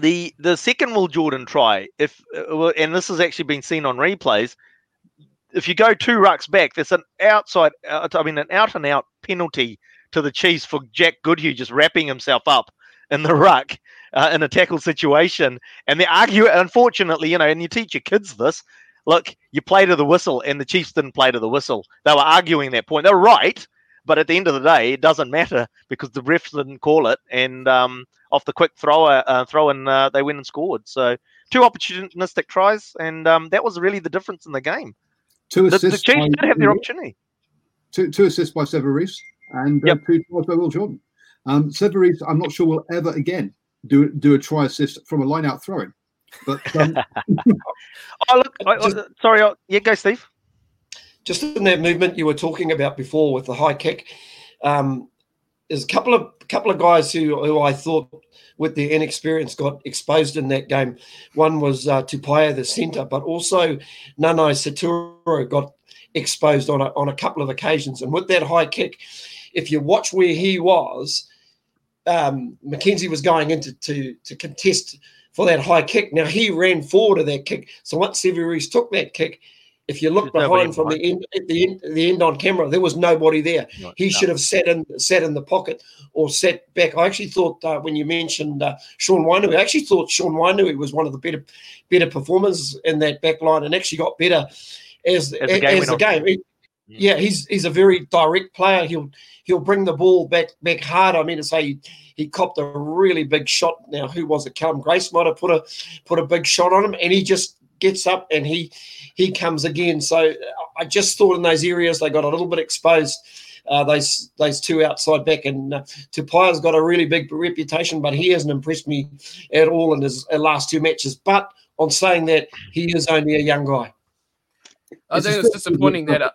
the the second Will Jordan try, if uh, and this has actually been seen on replays, if you go two rucks back, there's an outside, uh, I mean, an out and out penalty to the Chiefs for Jack Goodhue just wrapping himself up in the ruck uh, in a tackle situation. And they argue, unfortunately, you know, and you teach your kids this. Look, you play to the whistle, and the Chiefs didn't play to the whistle. They were arguing that point. They're right, but at the end of the day, it doesn't matter because the refs didn't call it. And um, off the quick thrower, uh, throw in, uh, they went and scored. So two opportunistic tries, and um, that was really the difference in the game.
Two assists. The, the
Chiefs did have their opportunity.
Two, two assists by Reece and uh, yep. two tries by Will Jordan. Um, Reece, I'm not sure will ever again do do a try assist from a line out throwing. But um...
oh look, I, I, sorry, I, yeah, go Steve.
Just in that movement you were talking about before with the high kick, um, there's a couple of couple of guys who who I thought with their inexperience got exposed in that game. One was uh, Tupaea, the centre, but also Nanai Seturo got exposed on a, on a couple of occasions. And with that high kick, if you watch where he was, um, McKenzie was going into to, to contest for that high kick. Now he ran forward of that kick. So once Reece took that kick, if you look There's behind from the end, the end, the end on camera, there was nobody there. he no. should have sat in sat in the pocket or sat back. I actually thought uh, when you mentioned uh, Sean Wainui, I actually thought Sean Wainui was one of the better better performers in that back line and actually got better as as, the game. As the game. He, Yeah, he's he's a very direct player. He'll he'll bring the ball back back hard. I mean to say he, he copped a really big shot. Now who was it? Cullen Grace might have put a put a big shot on him, and he just gets up and he he comes again. So I just thought in those areas they got a little bit exposed. Uh, those those two outside back and uh, Tupaea's got a really big reputation, but he hasn't impressed me at all in his uh, last two matches. But on saying that, he is only a young guy.
I think it's disappointing that. Uh,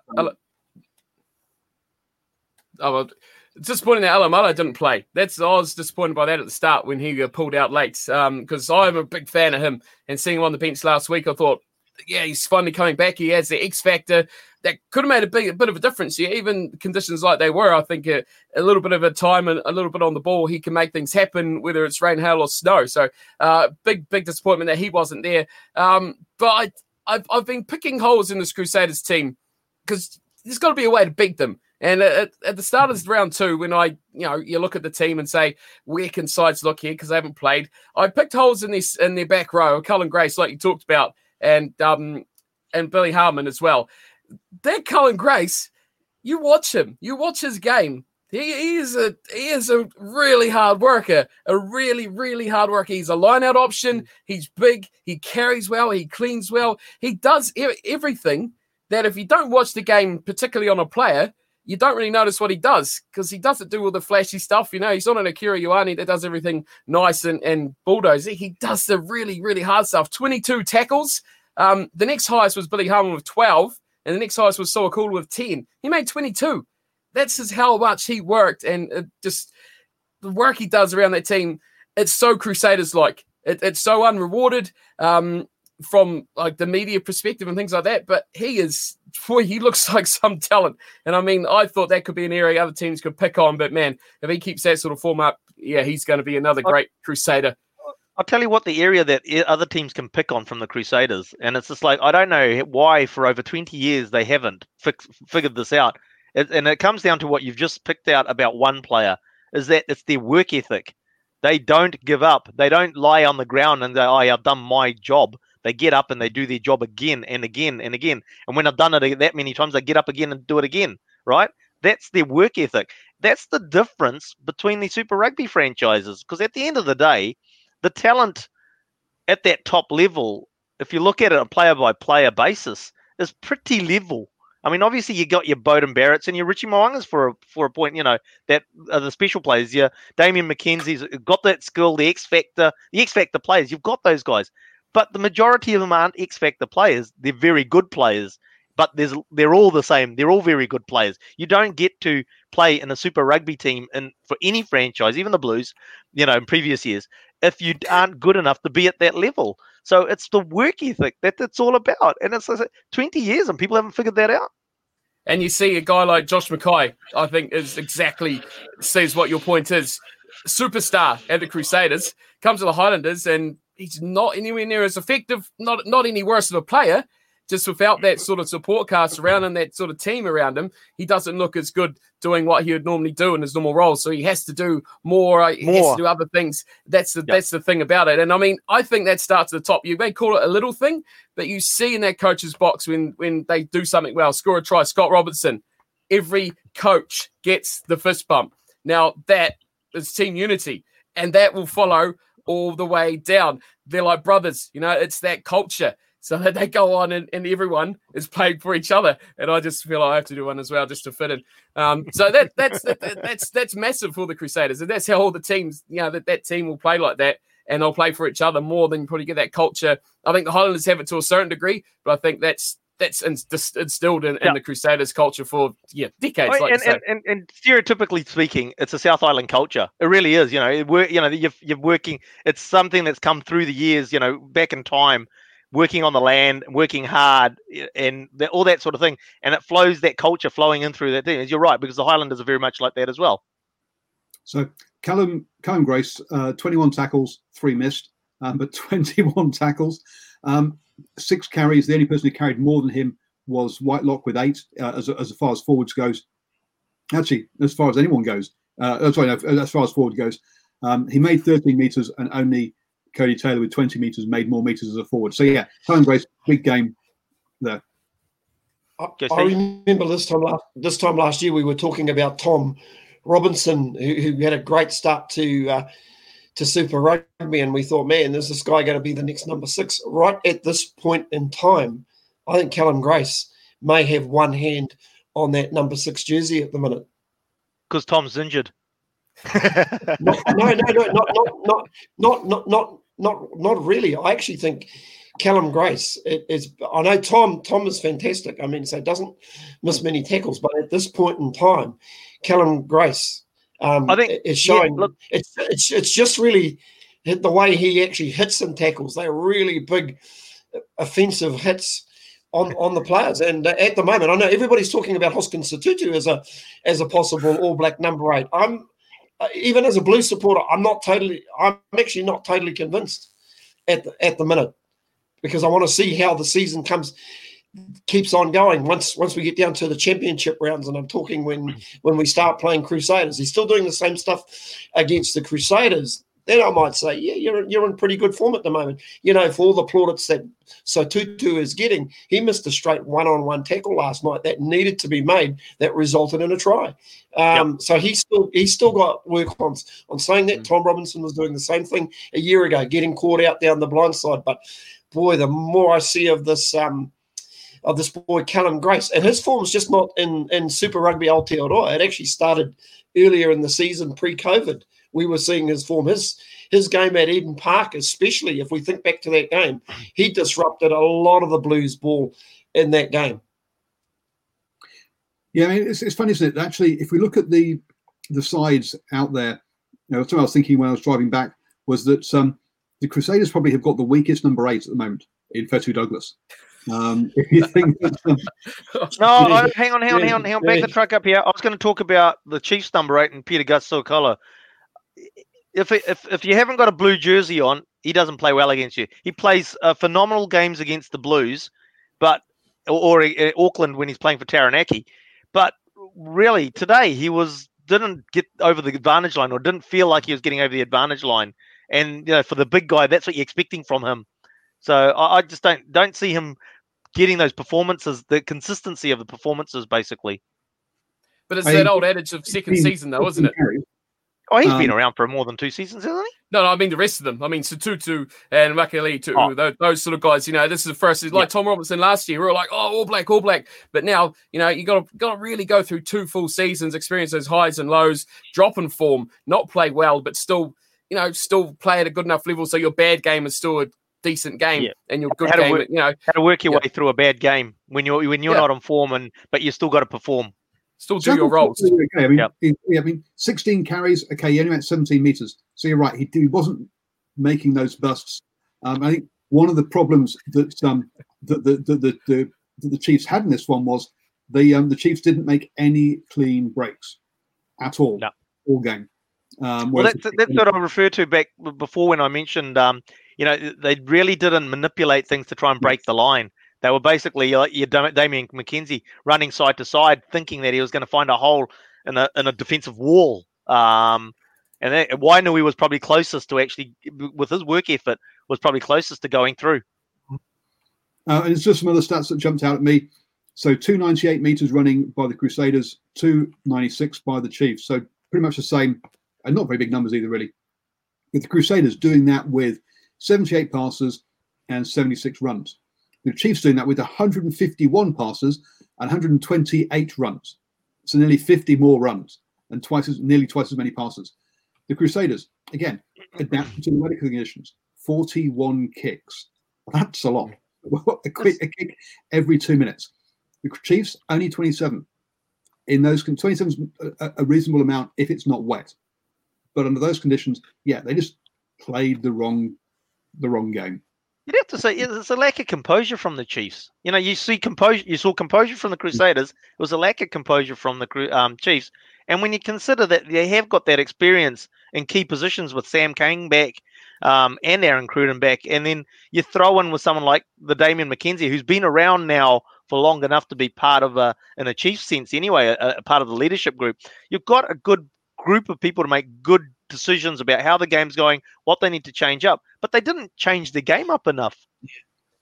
oh, well, it's disappointing that Alaimalo didn't play. That's I was disappointed by that at the start when he got pulled out late because um, I'm a big fan of him and seeing him on the bench last week. I thought, yeah, he's finally coming back. He has the X factor that could have made a big a bit of a difference. Yeah, even conditions like they were, I think a, a, little bit of a time and a little bit on the ball, he can make things happen, whether it's rain, hail, or snow. So, uh, big big disappointment that he wasn't there. Um, but I, I've I've been picking holes in this Crusaders team because there's got to be a way to beat them. And at, at, the start of round two, when I, you know, you look at the team and say, where can sides look here because they haven't played? I picked holes in this in their back row. Cullen Grace, like you talked about, and um, and Billy Harmon as well. That Cullen Grace, you watch him, you watch his game. He, he is a he is a really hard worker, a really really hard worker. He's a line out option. He's big. He carries well. He cleans well. He does everything that if you don't watch the game, particularly on a player, you don't really notice what he does because he doesn't do all the flashy stuff. You know, he's not an Akira Ioane that does everything nice and, and bulldozer. He does the really, really hard stuff. 22 tackles. Um, the next highest was Billy Harmon with 12, and the next highest was Sowakula with 10. He made 22. That's just how much he worked, and just the work he does around that team. It's so Crusaders like. It, it's so unrewarded. Um, from like the media perspective and things like that. But he is, boy, he looks like some talent. And I mean, I thought that could be an area other teams could pick on. But man, if he keeps that sort of form up, yeah, he's going to be another great Crusader.
I'll tell you what the area that other teams can pick on from the Crusaders, and it's just like I don't know why for over twenty years they haven't fix, figured this out, it, and it comes down to what you've just picked out about one player is that it's their work ethic. They don't give up. They don't lie on the ground and say, "Oh, I've done my job." They get up and they do their job again and again and again. And when I've done it that many times, they get up again and do it again, right? That's their work ethic. That's the difference between the Super Rugby franchises. Because at the end of the day, the talent at that top level, if you look at it on a player by player basis, is pretty level. I mean, obviously you got your Beauden Barretts and your Richie Mo'ungas for a for a point. You know that are the special players. Yeah, Damian McKenzie's got that skill, the X factor, the X factor players. You've got those guys but the majority of them aren't X Factor players. They're very good players, but there's they're all the same. They're all very good players. You don't get to play in a Super Rugby team and for any franchise, even the Blues, you know, in previous years, if you aren't good enough to be at that level. So it's the work ethic that it's all about, and it's like 20 years and people haven't figured that out.
And you see a guy like Josh McKay, I think is exactly sees what your point is. Superstar at the Crusaders comes to the Highlanders and he's not anywhere near as effective, not not any worse of a player. Just without that sort of support cast around him, that sort of team around him, he doesn't look as good doing what he would normally do in his normal role. So he has to do more. more. He has to do other things. That's the yep. that's the thing about it. And I mean, I think that starts at the top. You may call it a little thing, but you see in that coach's box when when they do something well, score a try. Scott Robertson, every coach gets the fist bump. Now that is team unity, and that will follow all the way down. They're like brothers, you know, it's that culture. So that they go on and, and everyone is playing for each other. And I just feel I have to do one as well just to fit in. Um, so that that's that, that's that's massive for the Crusaders. And that's how all the teams, you know, that, that team will play like that and they'll play for each other more than probably get that culture. I think the Highlanders have it to a certain degree, but I think that's that's instilled in, yeah. the Crusaders culture for yeah decades. Like
and, and, and, and, stereotypically speaking, it's a South Island culture. It really is. You know, we're, you know, you're, you're working. It's something that's come through the years. You know, back in time, working on the land, working hard, and the, all that sort of thing. And it flows that culture flowing in through that thing. You're right because the Highlanders are very much like that as well.
So Callum Cullen Grace, uh, 21 tackles, three missed, um, but 21 tackles. Um, six carries. The only person who carried more than him was Whitelock with eight, uh, as, as far as forwards goes. Actually, as far as anyone goes, uh, sorry, no, as far as forward goes, um, he made 13 meters, and only Codie Taylor with 20 meters made more meters as a forward. So yeah, Cullen Grace, big game there.
I, I remember this time last this time last year we were talking about Tom Robinson, who, who had a great start to uh, to Super Rugby, and we thought, man, is this guy going to be the next number six? Right at this point in time, I think Cullen Grace may have one hand on that number six jersey at the minute.
Because Tom's injured.
No, no, no, no, not not not not not not not really. I actually think Cullen Grace is. I know Tom. Tom is fantastic. I mean, so doesn't miss many tackles, but at this point in time, Cullen Grace, um,
I think-
is
yeah,
showing.
look-
it's it's it's just really the way he actually hits some tackles. They're really big, offensive hits. On, on the players and uh, at the moment I know everybody's talking about Hoskins Sotutu as a as a possible All Black number eight. I'm Uh, even as a blue supporter, I'm not totally. I'm actually not totally convinced at the, at the minute because I want to see how the season comes keeps on going. Once once we get down to the championship rounds, and I'm talking when when we start playing Crusaders, he's still doing the same stuff against the Crusaders. Then I might say, yeah, you're you're in pretty good form at the moment. You know, for all the plaudits that Sotutu is getting, he missed a straight one-on-one tackle last night that needed to be made that resulted in a try. Um, So he still he's still got work on on saying that. Tom Robinson was doing the same thing a year ago, getting caught out down the blind side. But boy, the more I see of this um, of this boy Cullen Grace, and his form's just not in in Super Rugby Aotearoa. It actually started earlier in the season, pre-COVID. We were seeing his form. His his game at Eden Park, especially if we think back to that game, he disrupted a lot of the Blues ball in that game.
Yeah, I mean, it's, it's funny, isn't it? Actually, if we look at the the sides out there, you know, something I was thinking when I was driving back was that um, the Crusaders probably have got the weakest number eight at the moment in Whetu Douglas. Um, if you think that, um,
No,
Yeah.
I, hang on, hang on, hang on, hang on. Back
Yeah.
the truck up here. I was going to talk about the Chiefs number eight and Pita Gus Sowakula. If, if if you haven't got a blue jersey on, he doesn't play well against you. He plays uh, phenomenal games against the Blues, but or, or uh, Auckland when he's playing for Taranaki. But really, today he was didn't get over the advantage line or didn't feel like he was getting over the advantage line. And you know, for the big guy, that's what you're expecting from him. So I, I just don't don't see him getting those performances, the consistency of the performances, basically.
But it's
I-
that old adage of second season, though, isn't it?
Oh, he's been
Um,
around for more than two seasons, hasn't he?
No, no, I mean the rest of them. I mean Sotutu and Mikaele-Tu'u.
Oh.
Those, those sort of guys. You know, this is the first. Like
Yeah.
Tom Robinson last year, we were like, oh, all black, all black. But now, you know, you got to got to really go through two full seasons, experience those highs and lows, drop in form, not play well, but still, you know, still play at a good enough level so your bad game is still a decent game,
Yeah.
and your good
How
game,
work-
you know,
How to work your
Yeah.
way through a bad game when you're when you're not on form and but you still got to perform.
Still do your roles.
Okay, I mean,
Yep.
he- yeah, I mean, 16 carries. Okay, he only went 17 meters. So you're right. He, he wasn't making those busts. Um, I think one of the problems that um, that the, the, the, the, that the Chiefs had in this one was the um, the Chiefs didn't make any clean breaks at all
No.
all game. Um,
Well, that's that's what I referred to back before when I mentioned, um, you know, they really didn't manipulate things to try and break the line. They were basically like your Damian McKenzie running side to side, thinking that he was going to find a hole in a in a defensive wall. Um, and that, Wainui was probably closest to actually, with his work effort, was probably closest to going through.
Uh, and it's just some other stats that jumped out at me. So 298 meters running by the Crusaders, 296 by the Chiefs. So pretty much the same, and not very big numbers either, really. With the Crusaders doing that with 78 passes and 76 runs. The Chiefs doing that with 151 passes and 128 runs. So nearly 50 more runs and twice as nearly twice as many passes. The Crusaders, again, adapted to the weather conditions, 41 kicks. That's a lot. a, quick, a kick every two minutes. The Chiefs only 27. In those 27 is a, a reasonable amount if it's not wet. But under those conditions, yeah, they just played the wrong the wrong game.
You'd have to say it's a lack of composure from the Chiefs. You know, you see composure, you saw composure from the Crusaders. It was a lack of composure from the um, Chiefs. And when you consider that they have got that experience in key positions with Sam Cane back um, and Aaron Cruden back, and then you throw in with someone like the Damian McKenzie, who's been around now for long enough to be part of a, in a Chiefs sense anyway, a, a part of the leadership group. You've got a good group of people to make good decisions about how the game's going, what they need to change up. But they didn't change the game up enough.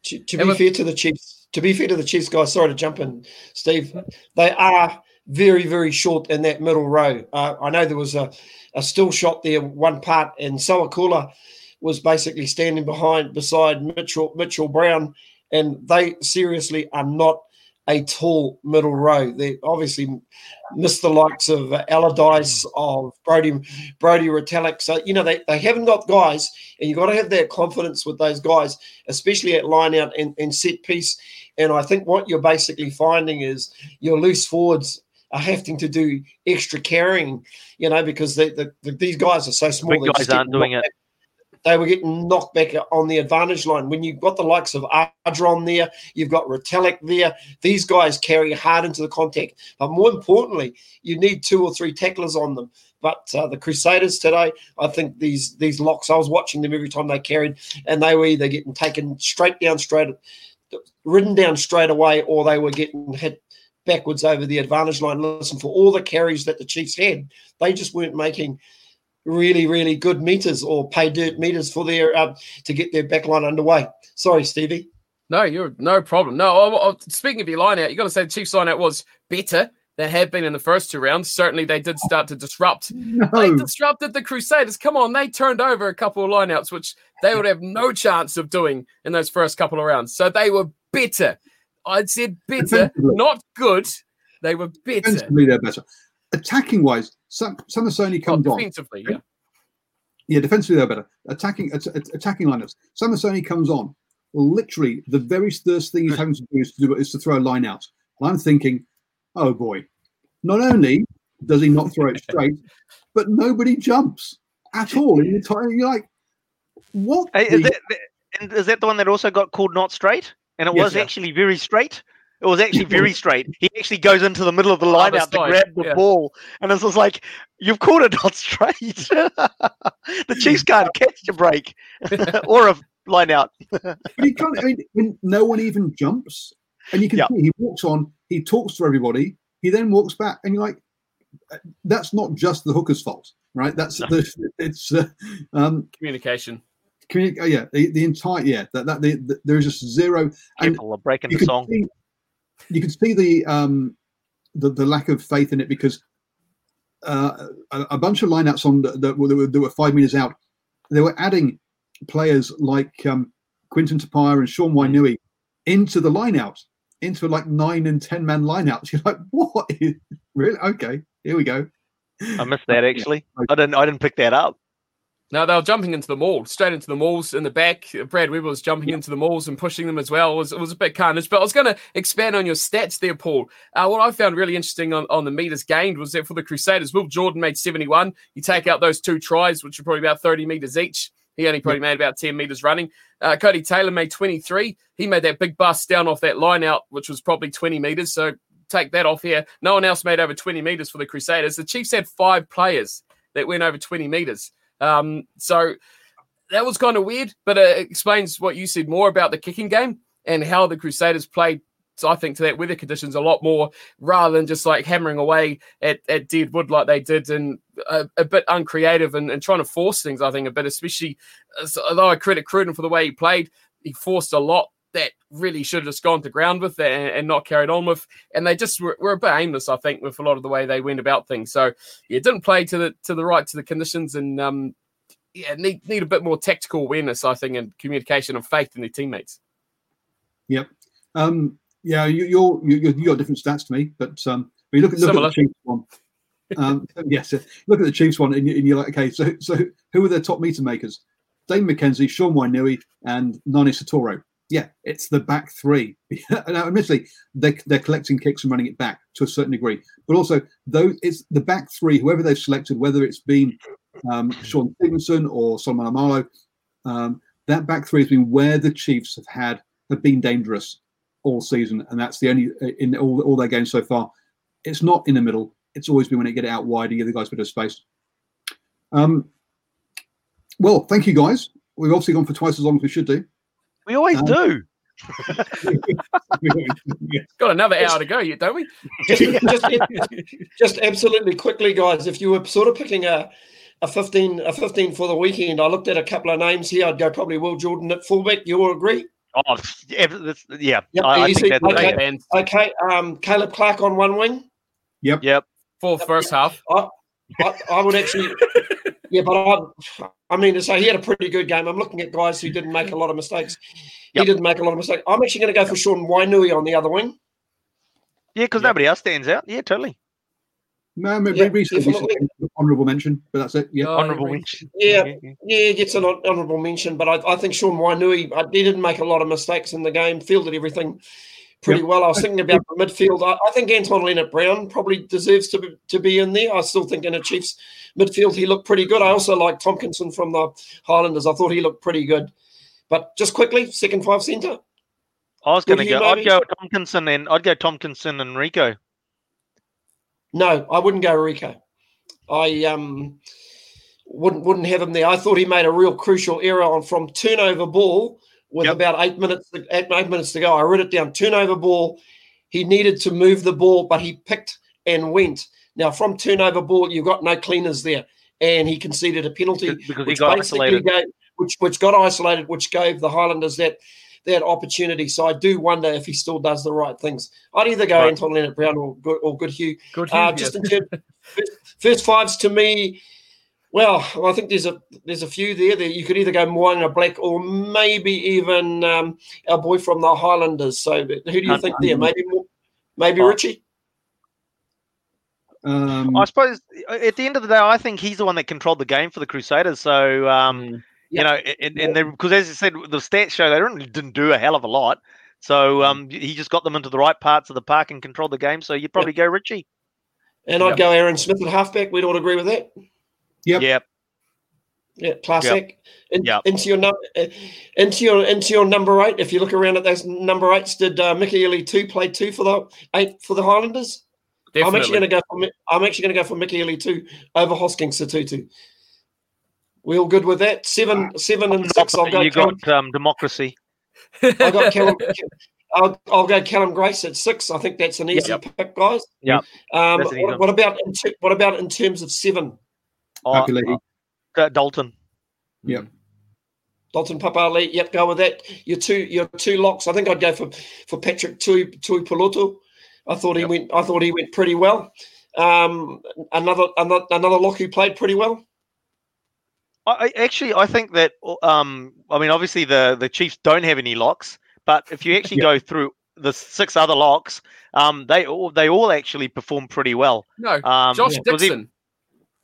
To, to be fair to the Chiefs, to be fair to the Chiefs guys, sorry to jump in, Steve. They are very, very short in that middle row. Uh, I know there was a, a still shot there, one part, and Sowakula was basically standing behind beside Mitchell Mitchell Brown, and they seriously are not a tall middle row. They obviously missed the likes of Allardice, hmm. of Brodie, Brodie Retallick. So, you know, they, they haven't got guys, and you've got to have that confidence with those guys, especially at line out and, and set piece. And I think what you're basically finding is your loose forwards are having to do extra carrying, you know, because they, the, the, these guys are so small.
Big guys aren't doing it
they were getting knocked back on the advantage line. When you've got the likes of Ardron there, you've got Retallick there, these guys carry hard into the contact. But more importantly, you need two or three tacklers on them. But uh, the Crusaders today, I think these these locks, I was watching them every time they carried, and they were either getting taken straight down, straight, ridden down straight away, or they were getting hit backwards over the advantage line. Listen, for all the carries that the Chiefs had, they just weren't making – really, really good meters or pay dirt meters for their uh, to get their backline underway. Sorry, Stevie.
No, you're no problem. No, I, I, speaking of your line out, you got to say the Chiefs line out was better than had been in the first two rounds. Certainly, they did start to disrupt. No. They disrupted the Crusaders. Come on, they turned over a couple of lineouts, which they would have no chance of doing in those first couple of rounds. So they were bitter. I'd said bitter, not good. They were bitter.
Defensively, they're better. Attacking wise, some Samisoni oh, comes
well, defensively, on. yeah.
Yeah, defensively they're better. Attacking attacking lineups. Samisoni comes on. Well, literally, the very first thing he's hmm. having to do is to, do, is to throw a line out. And I'm thinking, oh boy, not only does he not throw it straight, but nobody jumps at all in the time. You're like, what?
Hey, is, that, is that the one that also got called not straight? And it yes, was yeah. actually very straight. It was actually very straight. He actually goes into the middle of the line out to grab the yeah. ball, and it's just like you've caught it not straight. the Chiefs can't catch a break or a line out.
he can't. I mean, when no one even jumps, and you can yep. see he walks on. He talks to everybody. He then walks back, and you're like, that's not just the hooker's fault, right? That's no. the, it's uh, um,
communication.
Communi- oh, yeah, the, the entire yeah that that the, the, there is just zero.
People are breaking the song.
See, you can see the um, the, the lack of faith in it because uh, a, a, bunch of lineouts on that, that, were, that were five meters out, they were adding players like um, Quinton Tupaea and Sean Wainui into the lineout, into like nine and ten man lineouts. You're like, what? really? Okay, here we go.
I missed that actually. I didn't. I didn't pick that up.
No, they were jumping into the maul, straight into the mauls in the back. Brad Weber was jumping into the mauls and pushing them as well. It was, it was a bit carnage. But I was going to expand on your stats there, Paul. Uh, what I found really interesting on, on the meters gained was that for the Crusaders, Will Jordan made 71. You take out those two tries, which are probably about 30 meters each. He only probably made about 10 meters running. Uh, Codie Taylor made 23. He made that big bust down off that line out, which was probably 20 meters. So take that off here. No one else made over 20 meters for the Crusaders. The Chiefs had five players that went over 20 meters. Um, so that was kind of weird, but it explains what you said more about the kicking game and how the Crusaders played. I think to that weather conditions a lot more rather than just like hammering away at, at dead wood like they did and a, a bit uncreative and, and, trying to force things, I think, a bit, especially although I credit Cruden for the way he played, he forced a lot that really should have just gone to ground with and, and not carried on with. And they just were, were, a bit aimless, I think, with a lot of the way they went about things. So yeah, didn't play to the to the right to the conditions and um, yeah, need need a bit more tactical awareness, I think, and communication and faith in their teammates.
Yep. Um, yeah, you, you're you, you got different stats to me, but um, when you look at look Similar. at the Chiefs one. Um, yes, look at the Chiefs one, and, you, are like, okay, so so who are their top meter makers? Dane McKenzie, Sean Wainui, and Nanai Seturo yeah, it's the back three. now, admittedly, they, they're collecting kicks and running it back to a certain degree, but also though it's the back three, whoever they've selected, whether it's been um, Shaun Stevenson or Solomon Alaimalo, um, that back three has been where the Chiefs have had have been dangerous all season, and that's the only in all, all their games so far. It's not in the middle. It's always been when it get it out wide and give the guys a bit of space. Um, well, thank you guys. We've obviously gone for twice as long as we should do.
We always um, do.
Got another hour to go, yet, don't we?
just, just, just, absolutely quickly, guys. If you were sort of picking a, a fifteen a fifteen for the weekend, I looked at a couple of names here. I'd go probably Will Jordan at fullback. You all agree?
Oh, yeah, yeah.
Yep,
I, I think that's
Okay.
okay.
Okay, um, Caleb Clarke on one wing.
Yep. Yep.
For first half.
I, I would actually, yeah, but I, I mean, so he had a pretty good game. I'm looking at guys who didn't make a lot of mistakes. He didn't make a lot of mistakes. I'm actually going to go for Sean Wainui on the other wing.
Yeah, because nobody else stands out. Yeah, totally.
No, maybe
Yeah,
recently honourable mention, but that's it. Yeah.
Oh,
Honourable mention.
Yeah.
yeah.
Yeah, he gets an hon- mention, but I, I think Sean Wainui, I, he didn't make a lot of mistakes in the game, fielded everything pretty well. I was thinking about the midfield. I, I think Anton Lienert-Brown probably deserves to be, to be in there. I still think in a Chiefs midfield he looked pretty good. I also like Tomkinson from the Highlanders. I thought he looked pretty good. But just quickly, second five centre.
I was going to go. I'd go Tomkinson and I'd go Tomkinson and Rieko.
No, I wouldn't go Rieko. I um wouldn't wouldn't have him there. I thought he made a real crucial error on from turnover ball with
Yep.
about eight minutes eight, eight minutes to go. I wrote it down. Turnover ball. He needed to move the ball, but he picked and went. Now from turnover ball, you've got no cleaners there, and he conceded a penalty,
Because
which
got
basically
isolated.
gave, which which got isolated, which gave the Highlanders that that opportunity. So I do wonder if he still does the right things. I'd either go
Right.
Anton Lienert-Brown or Good or Goodhue.
Good.
Uh, just
yeah.
in terms, first, first fives to me, well, I think there's a there's a few there that you could either go Mo'unga Black or maybe even um, our boy from the Highlanders. So who do you think there? Maybe maybe
Oh.
Richie.
Um,
I suppose uh, at the end of the day, I think he's the one that controlled the game for the Crusaders. So, um,
Mm.
you know, and, and because as you said, the stats show they really didn't do a hell of a lot. So um, he just got them into the right parts of the park and controlled the game. So you'd probably go Richie.
And I'd
Yep.
go Aaron Smith at halfback. We'd all agree with that.
Yep.
Yep.
Yeah, classic. In,
Yep.
Into your number, into your into your number eight. If you look around at those number eights, did uh, Mikaele-Tu'u play two for the eight for the Highlanders? I'm actually going to go for I'm actually going to go for Mikaele-Tu'u over Hoskins Sotutu. We all good with that? Seven, seven and six. I'll go.
you
Callum,
got um, democracy.
I got Callum. I'll, I'll go Cullen Grace at six. I think that's an easy
Yep.
pick, guys.
Yep.
Um,
That's an easy
what, what about in ter- what about in terms of seven?
Oh,
Papali'i.
uh, Dalton.
Yep.
Dalton Papali, yep, go with that. Your two, your two locks. I think I'd go for for Patrick Tui Tuipulotu. I thought he
Yep.
went. I thought he went pretty well. Um, another another another lock who played pretty well.
I, I actually I think that um I mean obviously the the Chiefs don't have any locks, but if you actually go through the six other locks, um they all they all actually perform pretty well.
No,
Um,
Josh
was he-
Dickson.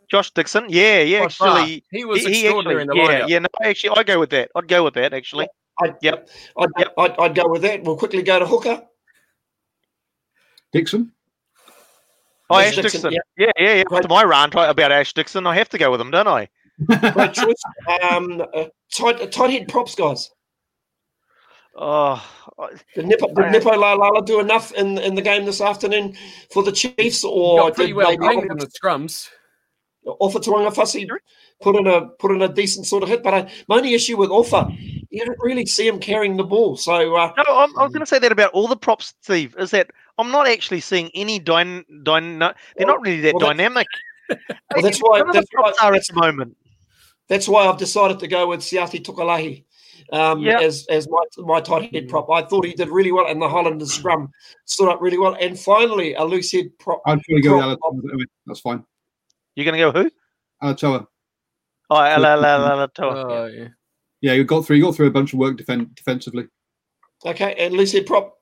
Josh Dickson, yeah, yeah,
by far.
actually.
he was
he- he
extraordinary
actually-
in the
yeah,
lineup.
yeah, no, actually, I go with that. I'd go with that actually.
I'd,
Yep.
I'd,
Yep.
I'd, I'd go with that. We'll quickly go to hooker.
Dixon.
Oh, Ash
Dixon,
Dixon.
yeah.
Yeah, yeah, yeah. After my rant about Ash Dixon, I have to go with him, don't I?
Great choice. Um, uh, tight, tight head props, guys.
Oh, I-
Did Nepo, did
I-
Nepo Laulala do enough in, in the game this afternoon for the Chiefs, or
Got pretty
did
well
maybe
banged in the scrums.
Ofa Tu'ungafasi put in a put in a decent sort of hit? But I, my only issue with Offer, you don't really see him carrying the ball. So uh,
no, I'm, I was going to say that about all the props, Steve. Is that I'm not actually seeing any dyn, dyn, They're not really that
well,
dynamic.
well, that's why
None the
that's why,
props are at the moment.
that's why I've decided to go with Siate Tokolahi um,
Yeah.
as as my my tight head prop. I thought he did really well, and the Highlanders scrum stood up really well. And finally, a loose head prop.
I'd probably go with
prop-
Alaalatoa. anyway, That's fine.
You're going to go who?
Uh, Alaalatoa.
Oh, la, la, la, la, Toa.
Oh, yeah.
Yeah, you got through. You got through a bunch of work defen- defensively.
Okay, and loose head prop.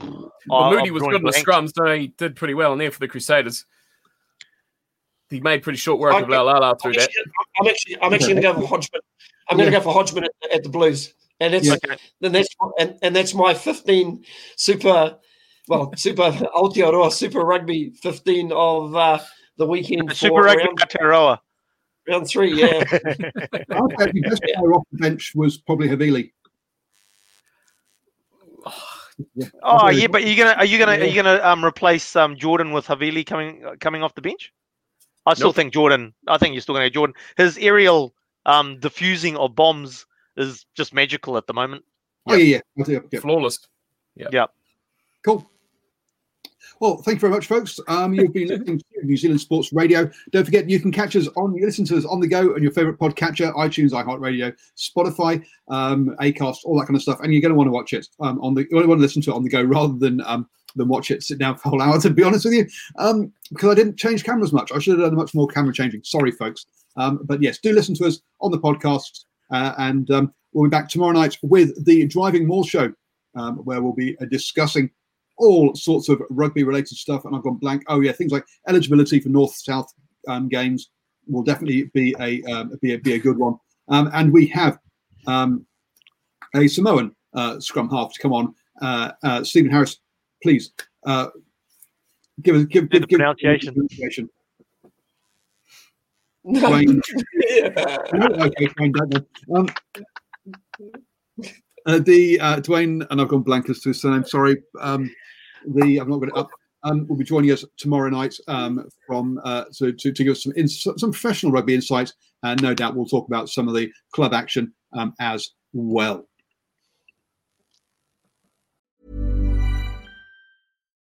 Oh,
Well, Moody
I'm
was
drawing
good in the scrums, so he did pretty well in there for the Crusaders. He made pretty short work of
Okay.
Laulala
I'm
through that.
I'm actually, I'm actually going to go for Hodgman. I'm going to
Yeah.
go for Hodgman at, at the Blues, and that's
Yeah.
then that's and, and that's my 15 super, well, super Aotearoa Super Rugby 15 of uh, the weekend
Super Rugby
round,
Aotearoa.
round three. Yeah,
I think the best player off the bench was probably Havili. Yeah.
Oh yeah, but you're gonna are you gonna are you gonna um replace um Jordan with Havili coming uh, coming off the bench? I still
Nope.
think Jordan. I think you're still gonna go Jordan. His aerial um diffusing of bombs is just magical at the moment.
Oh yeah, yeah. I'll do yeah.
Flawless.
Cool. Well, thank you very much, folks. Um, you've been listening to New Zealand Sports Radio. Don't forget, you can catch us on, you listen to us on the go on your favorite podcatcher, iTunes, iHeartRadio, Spotify, um, Acast, all that kind of stuff. And you're going to want to watch it um, on the, you want to listen to it on the go rather than um, than watch it sit down for a whole hour. To be honest with you, um, because I didn't change cameras much. I should have done much more camera changing. Sorry, folks. Um, but yes, do listen to us on the podcast, uh, and um, we'll be back tomorrow night with the Driving More show, um, where we'll be uh, discussing all sorts of rugby related stuff. And I've gone blank. Oh yeah, things like eligibility for North South um, games will definitely be a um, be a, be a good one. Um, and we have um, a Samoan uh, scrum half to come on. Uh, uh, Stephen Harris, please uh, give us give,
Do
give,
the
give
pronunciation.
pronunciation. Dwayne.
Yeah.
Okay, fine. Um, uh, the uh, Dwayne and I've gone blank as to his surname. Sorry. Um, the I'm not going it up. Um, will be joining us tomorrow night um, from uh, to, to to give us some ins- some professional rugby insights, and no doubt we'll talk about some of the club action um, as well.